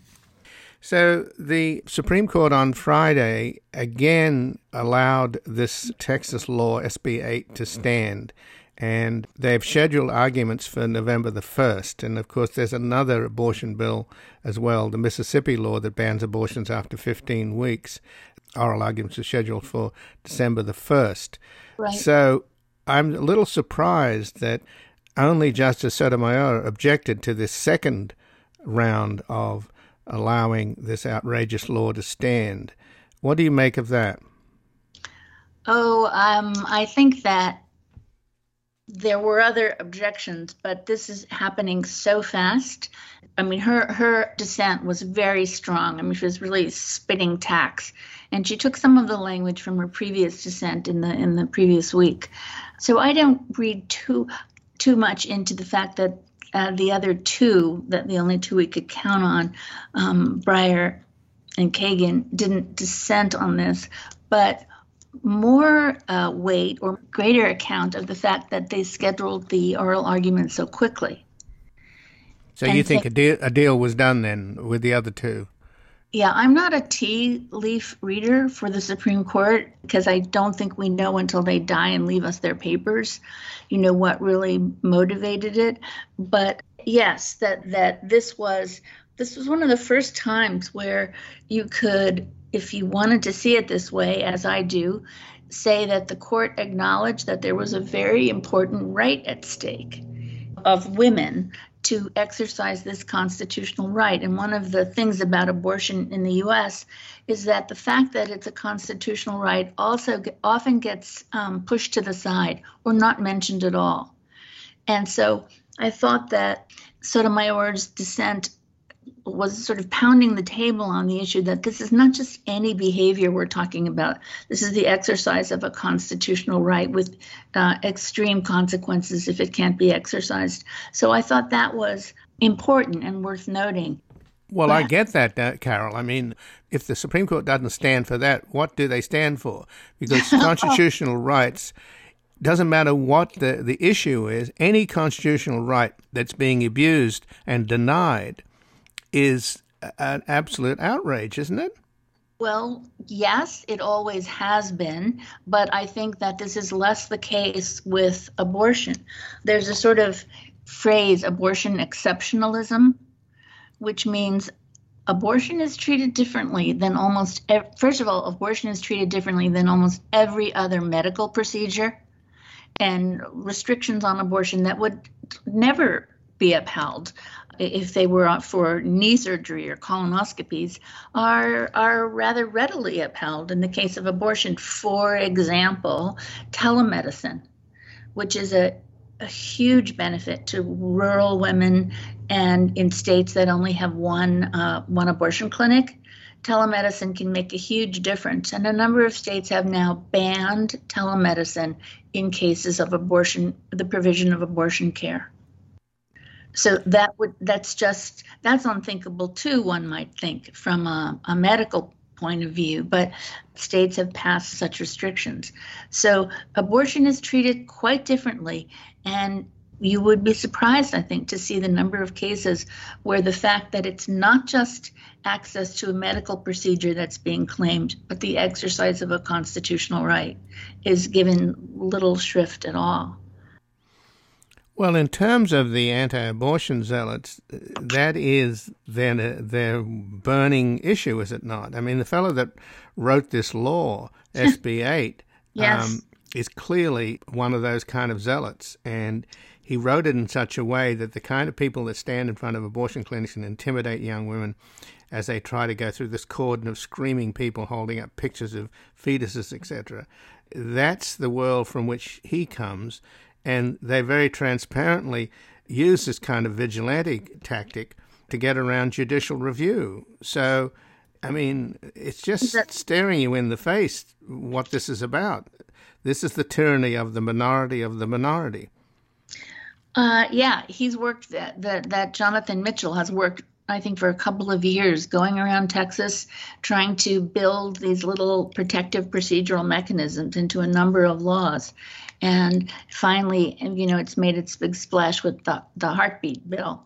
So the Supreme Court on Friday again allowed this Texas law, SB 8, to stand. And they've scheduled arguments for November the 1st. And of course, there's another abortion bill as well, the Mississippi law that bans abortions after 15 weeks. Oral arguments are scheduled for December the 1st. Right. So I'm a little surprised that only Justice Sotomayor objected to this second round of allowing this outrageous law to stand. What do you make of that? Oh, um, I think that there were other objections, but this is happening so fast. I mean, her her dissent was very strong. I mean, she was really spitting tacks, and she took some of the language from her previous dissent in the in the previous week. So I don't read too too much into the fact that uh, the other two, that the only two we could count on, um, Breyer and Kagan, didn't dissent on this, but more uh, weight or greater account of the fact that they scheduled the oral argument so quickly. So and you think a, deal, a deal was done then with the other two? Yeah, I'm not a tea leaf reader for the Supreme Court because I don't think we know until they die and leave us their papers, you know, what really motivated it. But yes, that that this was this was one of the first times where you could, if you wanted to see it this way, as I do, say that the court acknowledged that there was a very important right at stake of women to exercise this constitutional right. And one of the things about abortion in the U.S. is that the fact that it's a constitutional right also often gets um, pushed to the side or not mentioned at all. And so I thought that Sotomayor's dissent was sort of pounding the table on the issue that this is not just any behavior we're talking about. This is the exercise of a constitutional right with uh, extreme consequences if it can't be exercised. So I thought that was important and worth noting. Well, I get that, uh, Carol. I mean, if the Supreme Court doesn't stand for that, what do they stand for? Because *laughs* constitutional rights doesn't matter what the, the issue is, any constitutional right that's being abused and denied is an absolute outrage, isn't it? Well, yes, it always has been, but I think that this is less the case with abortion. There's a sort of phrase, abortion exceptionalism, which means abortion is treated differently than almost, first of all, abortion is treated differently than almost every other medical procedure, and restrictions on abortion that would never be upheld if they were for knee surgery or colonoscopies, are, are rather readily upheld in the case of abortion. For example, telemedicine, which is a, a huge benefit to rural women and in states that only have one, uh, one abortion clinic. Telemedicine can make a huge difference, and a number of states have now banned telemedicine in cases of abortion, the provision of abortion care so that would that's just that's unthinkable too one might think from a, a, medical point of view but states have passed such restrictions. So abortion is treated quite differently and you would be surprised i think to see the number of cases where the fact that it's not just access to a medical procedure that's being claimed but the exercise of a constitutional right is given little shrift at all well, in terms of the anti-abortion zealots, that is their their burning issue, is it not? I mean, the fellow that wrote this law, *laughs* SB eight, yes. um, is clearly one of those kind of zealots, and he wrote it in such a way that the kind of people that stand in front of abortion clinics and intimidate young women as they try to go through this cordon of screaming people holding up pictures of fetuses, etc. That's the world from which he comes and they very transparently use this kind of vigilante tactic to get around judicial review. So, I mean, it's just staring you in the face what this is about. This is the tyranny of the minority of the minority. Uh, yeah, he's worked that, that that Jonathan Mitchell has worked I think for a couple of years going around Texas trying to build these little protective procedural mechanisms into a number of laws. And finally, you know, it's made its big splash with the, the heartbeat bill.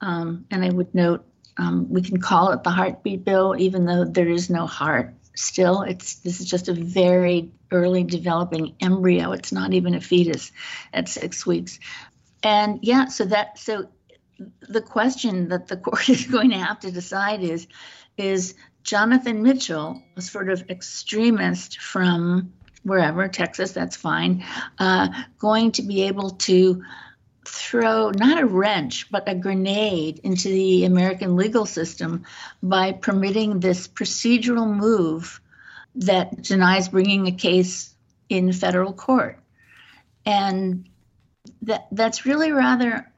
Um, and I would note Um, we can call it the heartbeat bill, even though there is no heart. Still, it's this is just a very early developing embryo. It's not even a fetus at six weeks, and yeah. So that so the question that the *laughs* court is going to have to decide is is Jonathan Mitchell, a sort of extremist from wherever, Texas, that's fine, uh, going to be able to throw not a wrench, but a grenade into the American legal system by permitting this procedural move that denies bringing a case in federal court. And that that's really rather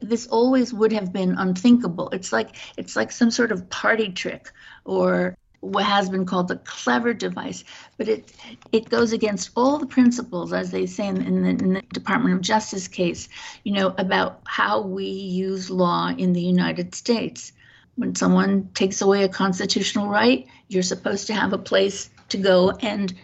this always would have been unthinkable. It's like it's like some sort of party trick or what has been called the clever device, but it it goes against all the principles, as they say in, in, the, in, the, Department of Justice case, you know, about how we use law in the United States. When someone takes away a constitutional right, you're supposed to have a place to go and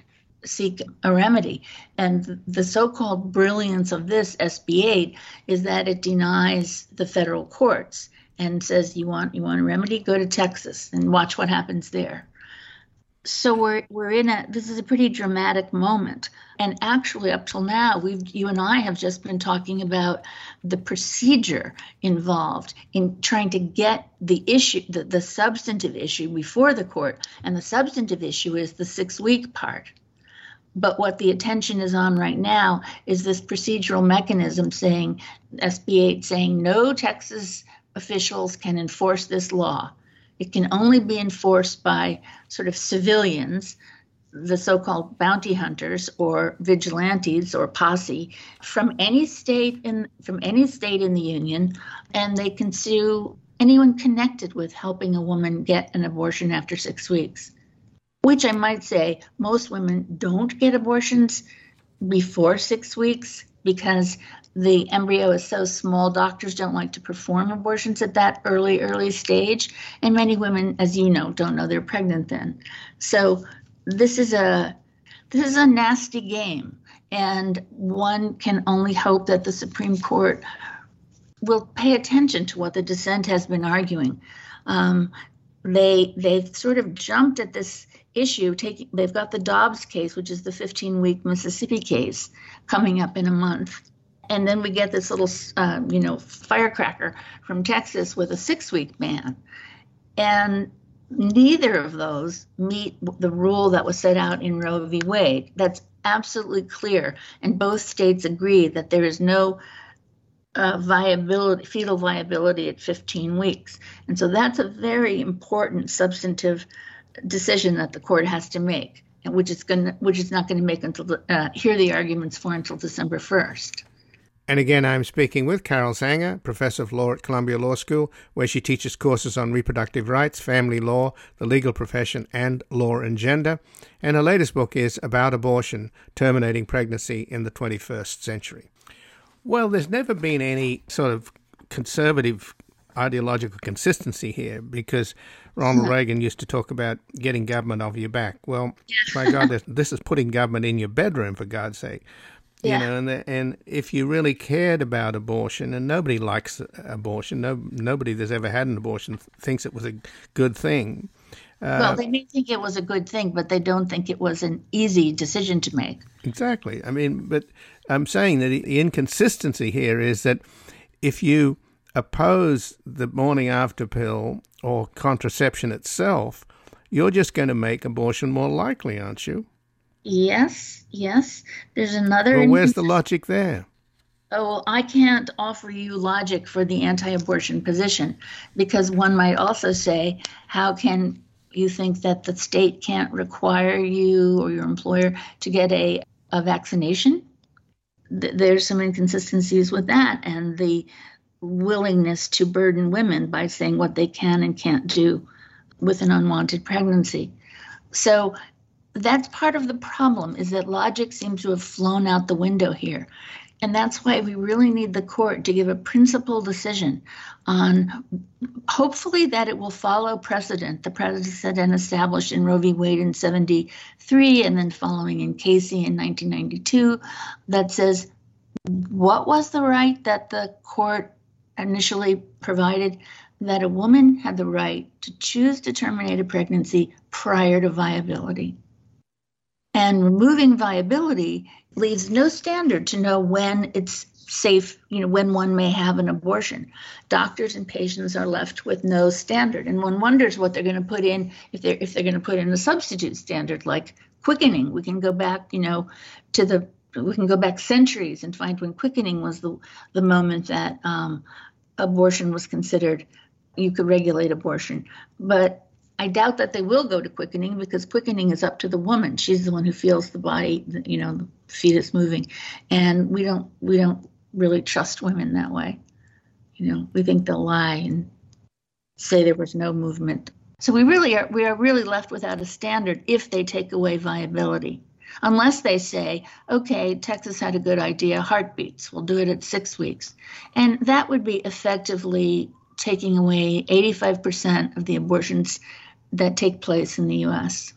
seek a remedy. And the so called brilliance of this SB 8 is that it denies the federal courts and says you want you want a remedy go to Texas and watch what happens there. So we're we're in a this is a pretty dramatic moment. And actually up till now we've you and i have just been talking about the procedure involved in trying to get the issue the, the substantive issue before the court. And the substantive issue is the six week part but what the attention is on right now is this procedural mechanism saying sb 8 saying no texas officials can enforce this law. It can only be enforced by sort of civilians, the so called bounty hunters or vigilantes or posse from any state in from any state in the union and they can sue anyone connected with helping a woman get an abortion after 6 weeks which i might say most women don't get abortions before 6 weeks because the embryo is so small, doctors don't like to perform abortions at that early, early stage. And many women, as you know, don't know they're pregnant then. So this is a this is a nasty game. And one can only hope that the Supreme Court will pay attention to what the dissent has been arguing. Um, they they've sort of jumped at this issue taking they've got the Dobbs case which is the 15 week Mississippi case coming up in a month and then we get this little, uh, you know, firecracker from Texas with a six-week ban, and neither of those meet the rule that was set out in Roe v. Wade. That's absolutely clear, and both states agree that there is no uh, viability, fetal viability at 15 weeks, and so that's a very important substantive decision that the court has to make, and which is going, which is not going to make until uh, hear the arguments for until December 1st. And again, I'm speaking with Carol Sanger, professor of law at Columbia Law School, where she teaches courses on reproductive rights, family law, the legal profession, and law and gender. And her latest book is About Abortion Terminating Pregnancy in the 21st Century. Well, there's never been any sort of conservative ideological consistency here because Ronald Reagan used to talk about getting government off your back. Well, *laughs* my God, this, this is putting government in your bedroom, for God's sake. You yeah. know, and the, and if you really cared about abortion, and nobody likes abortion, no nobody that's ever had an abortion thinks it was a good thing. Uh, well, they may think it was a good thing, but they don't think it was an easy decision to make. Exactly. I mean, but I'm saying that the inconsistency here is that if you oppose the morning after pill or contraception itself, you're just going to make abortion more likely, aren't you? Yes, yes. There's another. Well, where's the logic there? Oh, well, I can't offer you logic for the anti abortion position because one might also say, how can you think that the state can't require you or your employer to get a, a vaccination? Th- there's some inconsistencies with that and the willingness to burden women by saying what they can and can't do with an unwanted pregnancy. So that's part of the problem is that logic seems to have flown out the window here. And that's why we really need the court to give a principled decision on hopefully that it will follow precedent, the precedent established in Roe v. Wade in 73 and then following in Casey in 1992 that says what was the right that the court initially provided that a woman had the right to choose to terminate a pregnancy prior to viability. And removing viability leaves no standard to know when it's safe, you know, when one may have an abortion. Doctors and patients are left with no standard, and one wonders what they're going to put in if they're if they're going to put in a substitute standard like quickening. We can go back, you know, to the we can go back centuries and find when quickening was the the moment that um, abortion was considered you could regulate abortion, but I doubt that they will go to quickening because quickening is up to the woman. She's the one who feels the body, you know, the fetus moving, and we don't we don't really trust women that way. You know, we think they'll lie and say there was no movement. So we really are we are really left without a standard if they take away viability. Unless they say, okay, Texas had a good idea, heartbeats, we'll do it at six weeks. And that would be effectively taking away 85% of the abortions that take place in the US.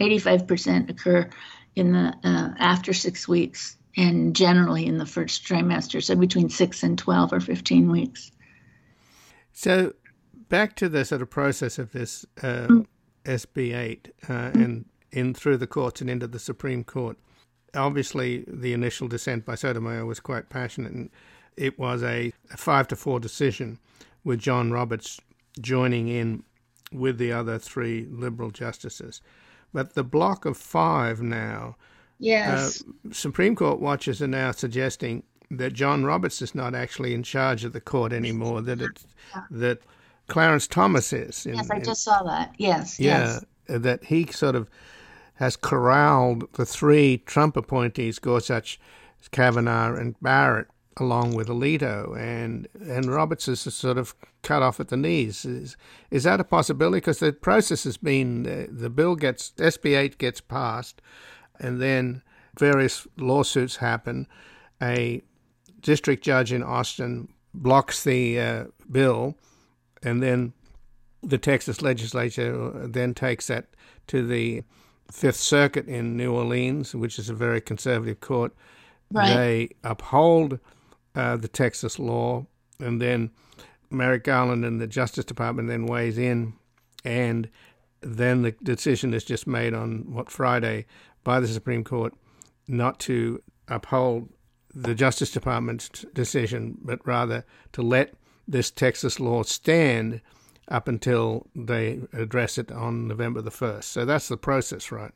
85% occur in the uh, after six weeks and generally in the first trimester, so between six and 12 or 15 weeks. So, back to the sort of process of this uh, mm. SB 8 uh, mm. and in through the courts and into the Supreme Court. Obviously, the initial dissent by Sotomayor was quite passionate, and it was a, five to four decision with John Roberts joining in with the other three liberal justices. But the block of five now Yes. Uh, Supreme Court watchers are now suggesting that John Roberts is not actually in charge of the court anymore. That it yeah. that Clarence Thomas is. In, yes, I just saw that. Yes. Yeah, yes. that he sort of has corralled the three Trump appointees, Gorsuch, Kavanaugh, and Barrett, along with Alito, and and Roberts is sort of cut off at the knees. Is is that a possibility? Because the process has been uh, the bill gets SB eight gets passed and then various lawsuits happen. A district judge in Austin blocks the uh, bill, and then the Texas legislature then takes that to the Fifth Circuit in New Orleans, which is a very conservative court. Right. They uphold uh, the Texas law, and then Merrick Garland and the Justice Department then weighs in, and then the decision is just made on what Friday by the Supreme Court not to uphold the Justice Department's decision, but rather to let this Texas law stand up until they address it on November the 1st. So that's the process, right?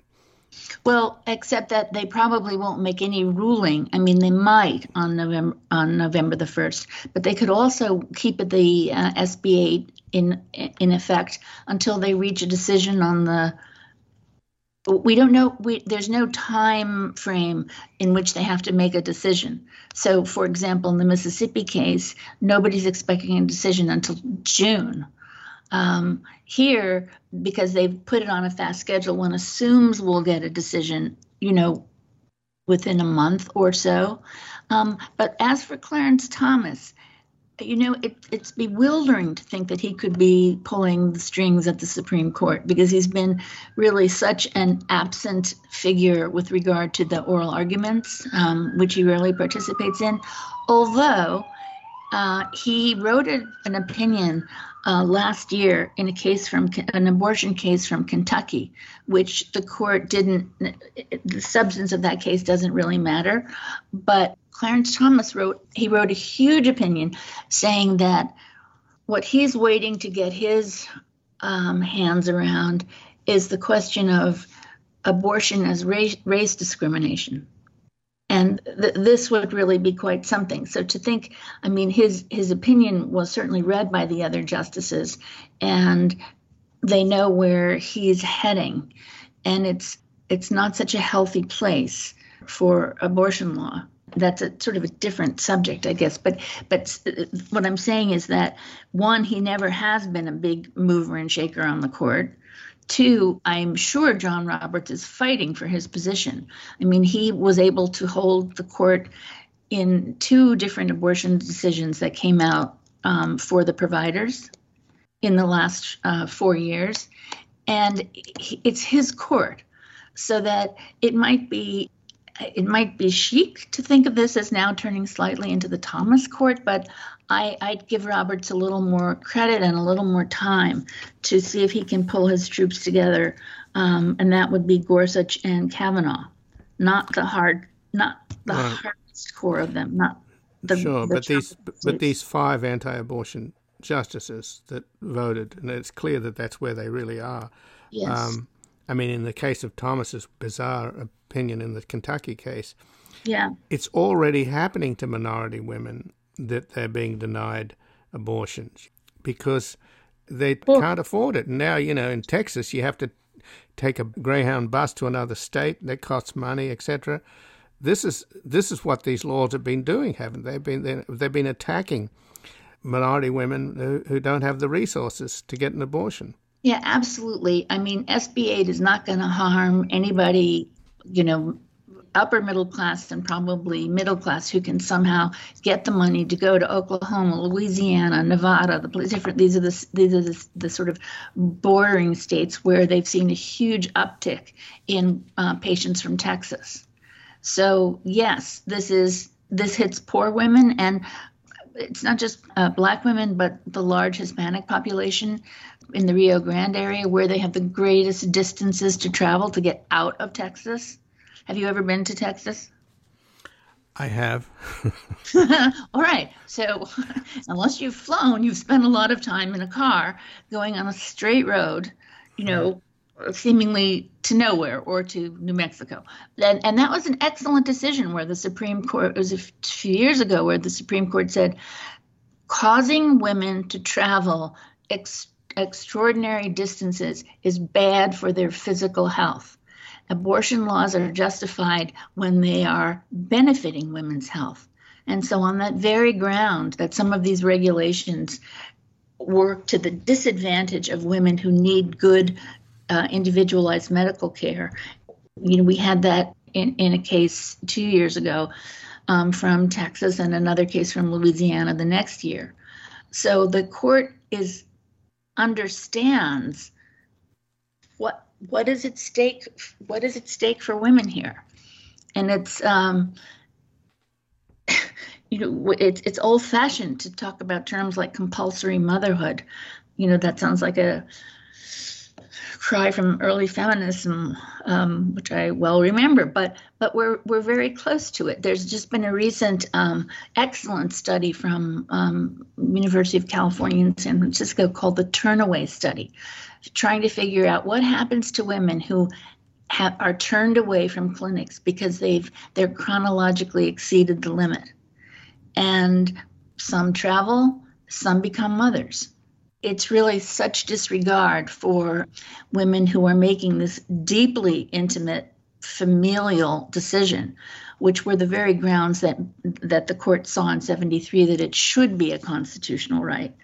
Well, except that they probably won't make any ruling. I mean, they might on November on November the first, but they could also keep the uh, SB 8 in in effect until they reach a decision on the we don't know we, there's no time frame in which they have to make a decision so for example in the mississippi case nobody's expecting a decision until june um, here because they've put it on a fast schedule one assumes we'll get a decision you know within a month or so um, but as for clarence thomas you know, it, it's bewildering to think that he could be pulling the strings at the Supreme Court because he's been really such an absent figure with regard to the oral arguments, um, which he rarely participates in. Although uh, he wrote a, an opinion uh, last year in a case from an abortion case from Kentucky, which the court didn't. The substance of that case doesn't really matter, but Clarence Thomas wrote, he wrote a huge opinion saying that what he's waiting to get his um, hands around is the question of abortion as race, race discrimination. And th- this would really be quite something. So to think, I mean, his his opinion was certainly read by the other justices, and they know where he's heading, and it's it's not such a healthy place for abortion law that's a sort of a different subject, I guess. But but what I'm saying is that one, he never has been a big mover and shaker on the court. Two, I'm sure John Roberts is fighting for his position. I mean, he was able to hold the court in two different abortion decisions that came out um, for the providers in the last uh, four years, and it's his court, so that it might be it might be chic to think of this as now turning slightly into the Thomas court, but I, would give Roberts a little more credit and a little more time to see if he can pull his troops together, um, and that would be Gorsuch and Kavanaugh, not the hard, not the right. hardest core of them, not the. Sure, the but these but these five anti-abortion justices that voted, and it's clear that that's where they really are. Yes. Um, I mean, in the case of Thomas's bizarre opinion in the Kentucky case, yeah, it's already happening to minority women that they're being denied abortions because they well, can't afford it. now, you know, in Texas, you have to take a Greyhound bus to another state that costs money, etc. This is this is what these laws have been doing, haven't they? They've been they've been attacking minority women who, who don't have the resources to get an abortion. Yeah, absolutely. I mean, SB 8 is not going to harm anybody, you know, upper middle class and probably middle class who can somehow get the money to go to Oklahoma, Louisiana, Nevada, the different these are the these are the, the sort of bordering states where they've seen a huge uptick in uh, patients from Texas. So yes, this is this hits poor women and it's not just uh, black women, but the large Hispanic population in the Rio Grande area where they have the greatest distances to travel to get out of Texas. Have you ever been to Texas? I have. *laughs* *laughs* All right. So, *laughs* unless you've flown, you've spent a lot of time in a car going on a straight road, you know, seemingly to nowhere or to New Mexico. And, and that was an excellent decision where the Supreme Court, it was a few years ago, where the Supreme Court said causing women to travel ex- extraordinary distances is bad for their physical health abortion laws are justified when they are benefiting women's health. And so, on that very ground, that some of these regulations work to the disadvantage of women who need good uh, individualized medical care. You know, we had that in, in a case two years ago um, from Texas and another case from Louisiana the next year. So the court is understands what what is at stake what is at stake for women here. And it's um *laughs* you know it's it's old fashioned to talk about terms like compulsory motherhood. You know that sounds like a cry from early feminism, um, which I well remember. But but we're we're very close to it. There's just been a recent um, excellent study from um, University of California in San Francisco called the Turnaway Study, trying to figure out what happens to women who have, are turned away from clinics because they've they're chronologically exceeded the limit, and some travel, some become mothers it's really such disregard for women who are making this deeply intimate familial decision which were the very grounds that that the court saw in 73 that it should be a constitutional right.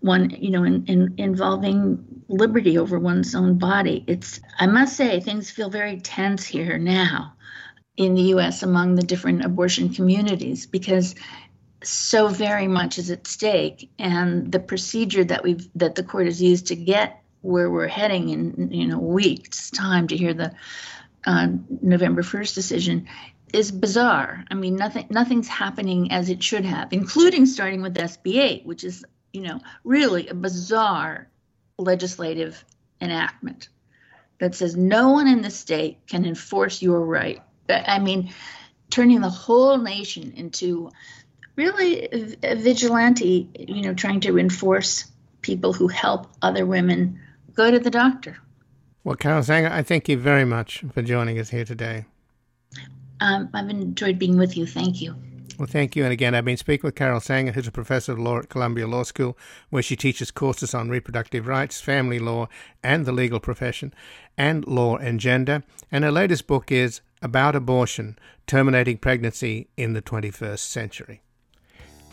One you know in, in, involving liberty over one's own body. It's i must say things feel very tense here now in the us among the different abortion communities because so very much is at stake, and the procedure that we've that the court has used to get where we're heading in you know weeks time to hear the uh, November first decision is bizarre. I mean, nothing nothing's happening as it should have, including starting with SB 8, which is you know really a bizarre legislative enactment that says no one in the state can enforce your right. I mean, turning the whole nation into really vigilante, you know, trying to enforce people who help other women go to the doctor. Well, Carol Sanger, I thank you very much for joining us here today. Um, I've enjoyed being with you. Thank you. Well, thank you. And again, I've been speaking with Carol Sanger, who's a professor of law at Columbia Law School, where she teaches courses on reproductive rights, family law, and the legal profession, and law and gender. And her latest book is About Abortion Terminating Pregnancy in the 21st Century.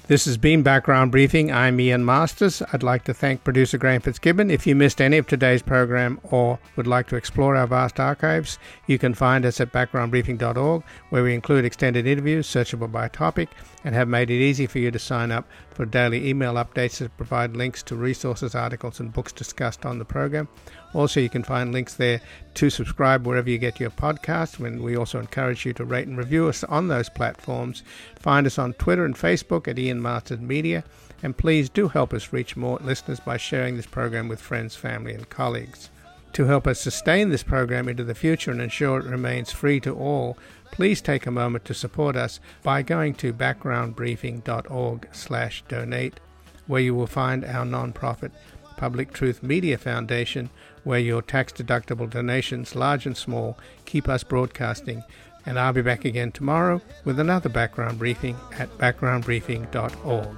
This has been Background Briefing. I'm Ian Masters. I'd like to thank producer Graham Fitzgibbon. If you missed any of today's program or would like to explore our vast archives, you can find us at backgroundbriefing.org, where we include extended interviews searchable by topic and have made it easy for you to sign up for daily email updates that provide links to resources, articles, and books discussed on the program. Also, you can find links there to subscribe wherever you get your podcast. And we also encourage you to rate and review us on those platforms. Find us on Twitter and Facebook at Ian Masters Media. And please do help us reach more listeners by sharing this program with friends, family, and colleagues. To help us sustain this program into the future and ensure it remains free to all, please take a moment to support us by going to backgroundbriefing.org/donate, where you will find our non-profit Public Truth Media Foundation, where your tax-deductible donations, large and small, keep us broadcasting. And I'll be back again tomorrow with another background briefing at backgroundbriefing.org.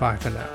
Bye for now.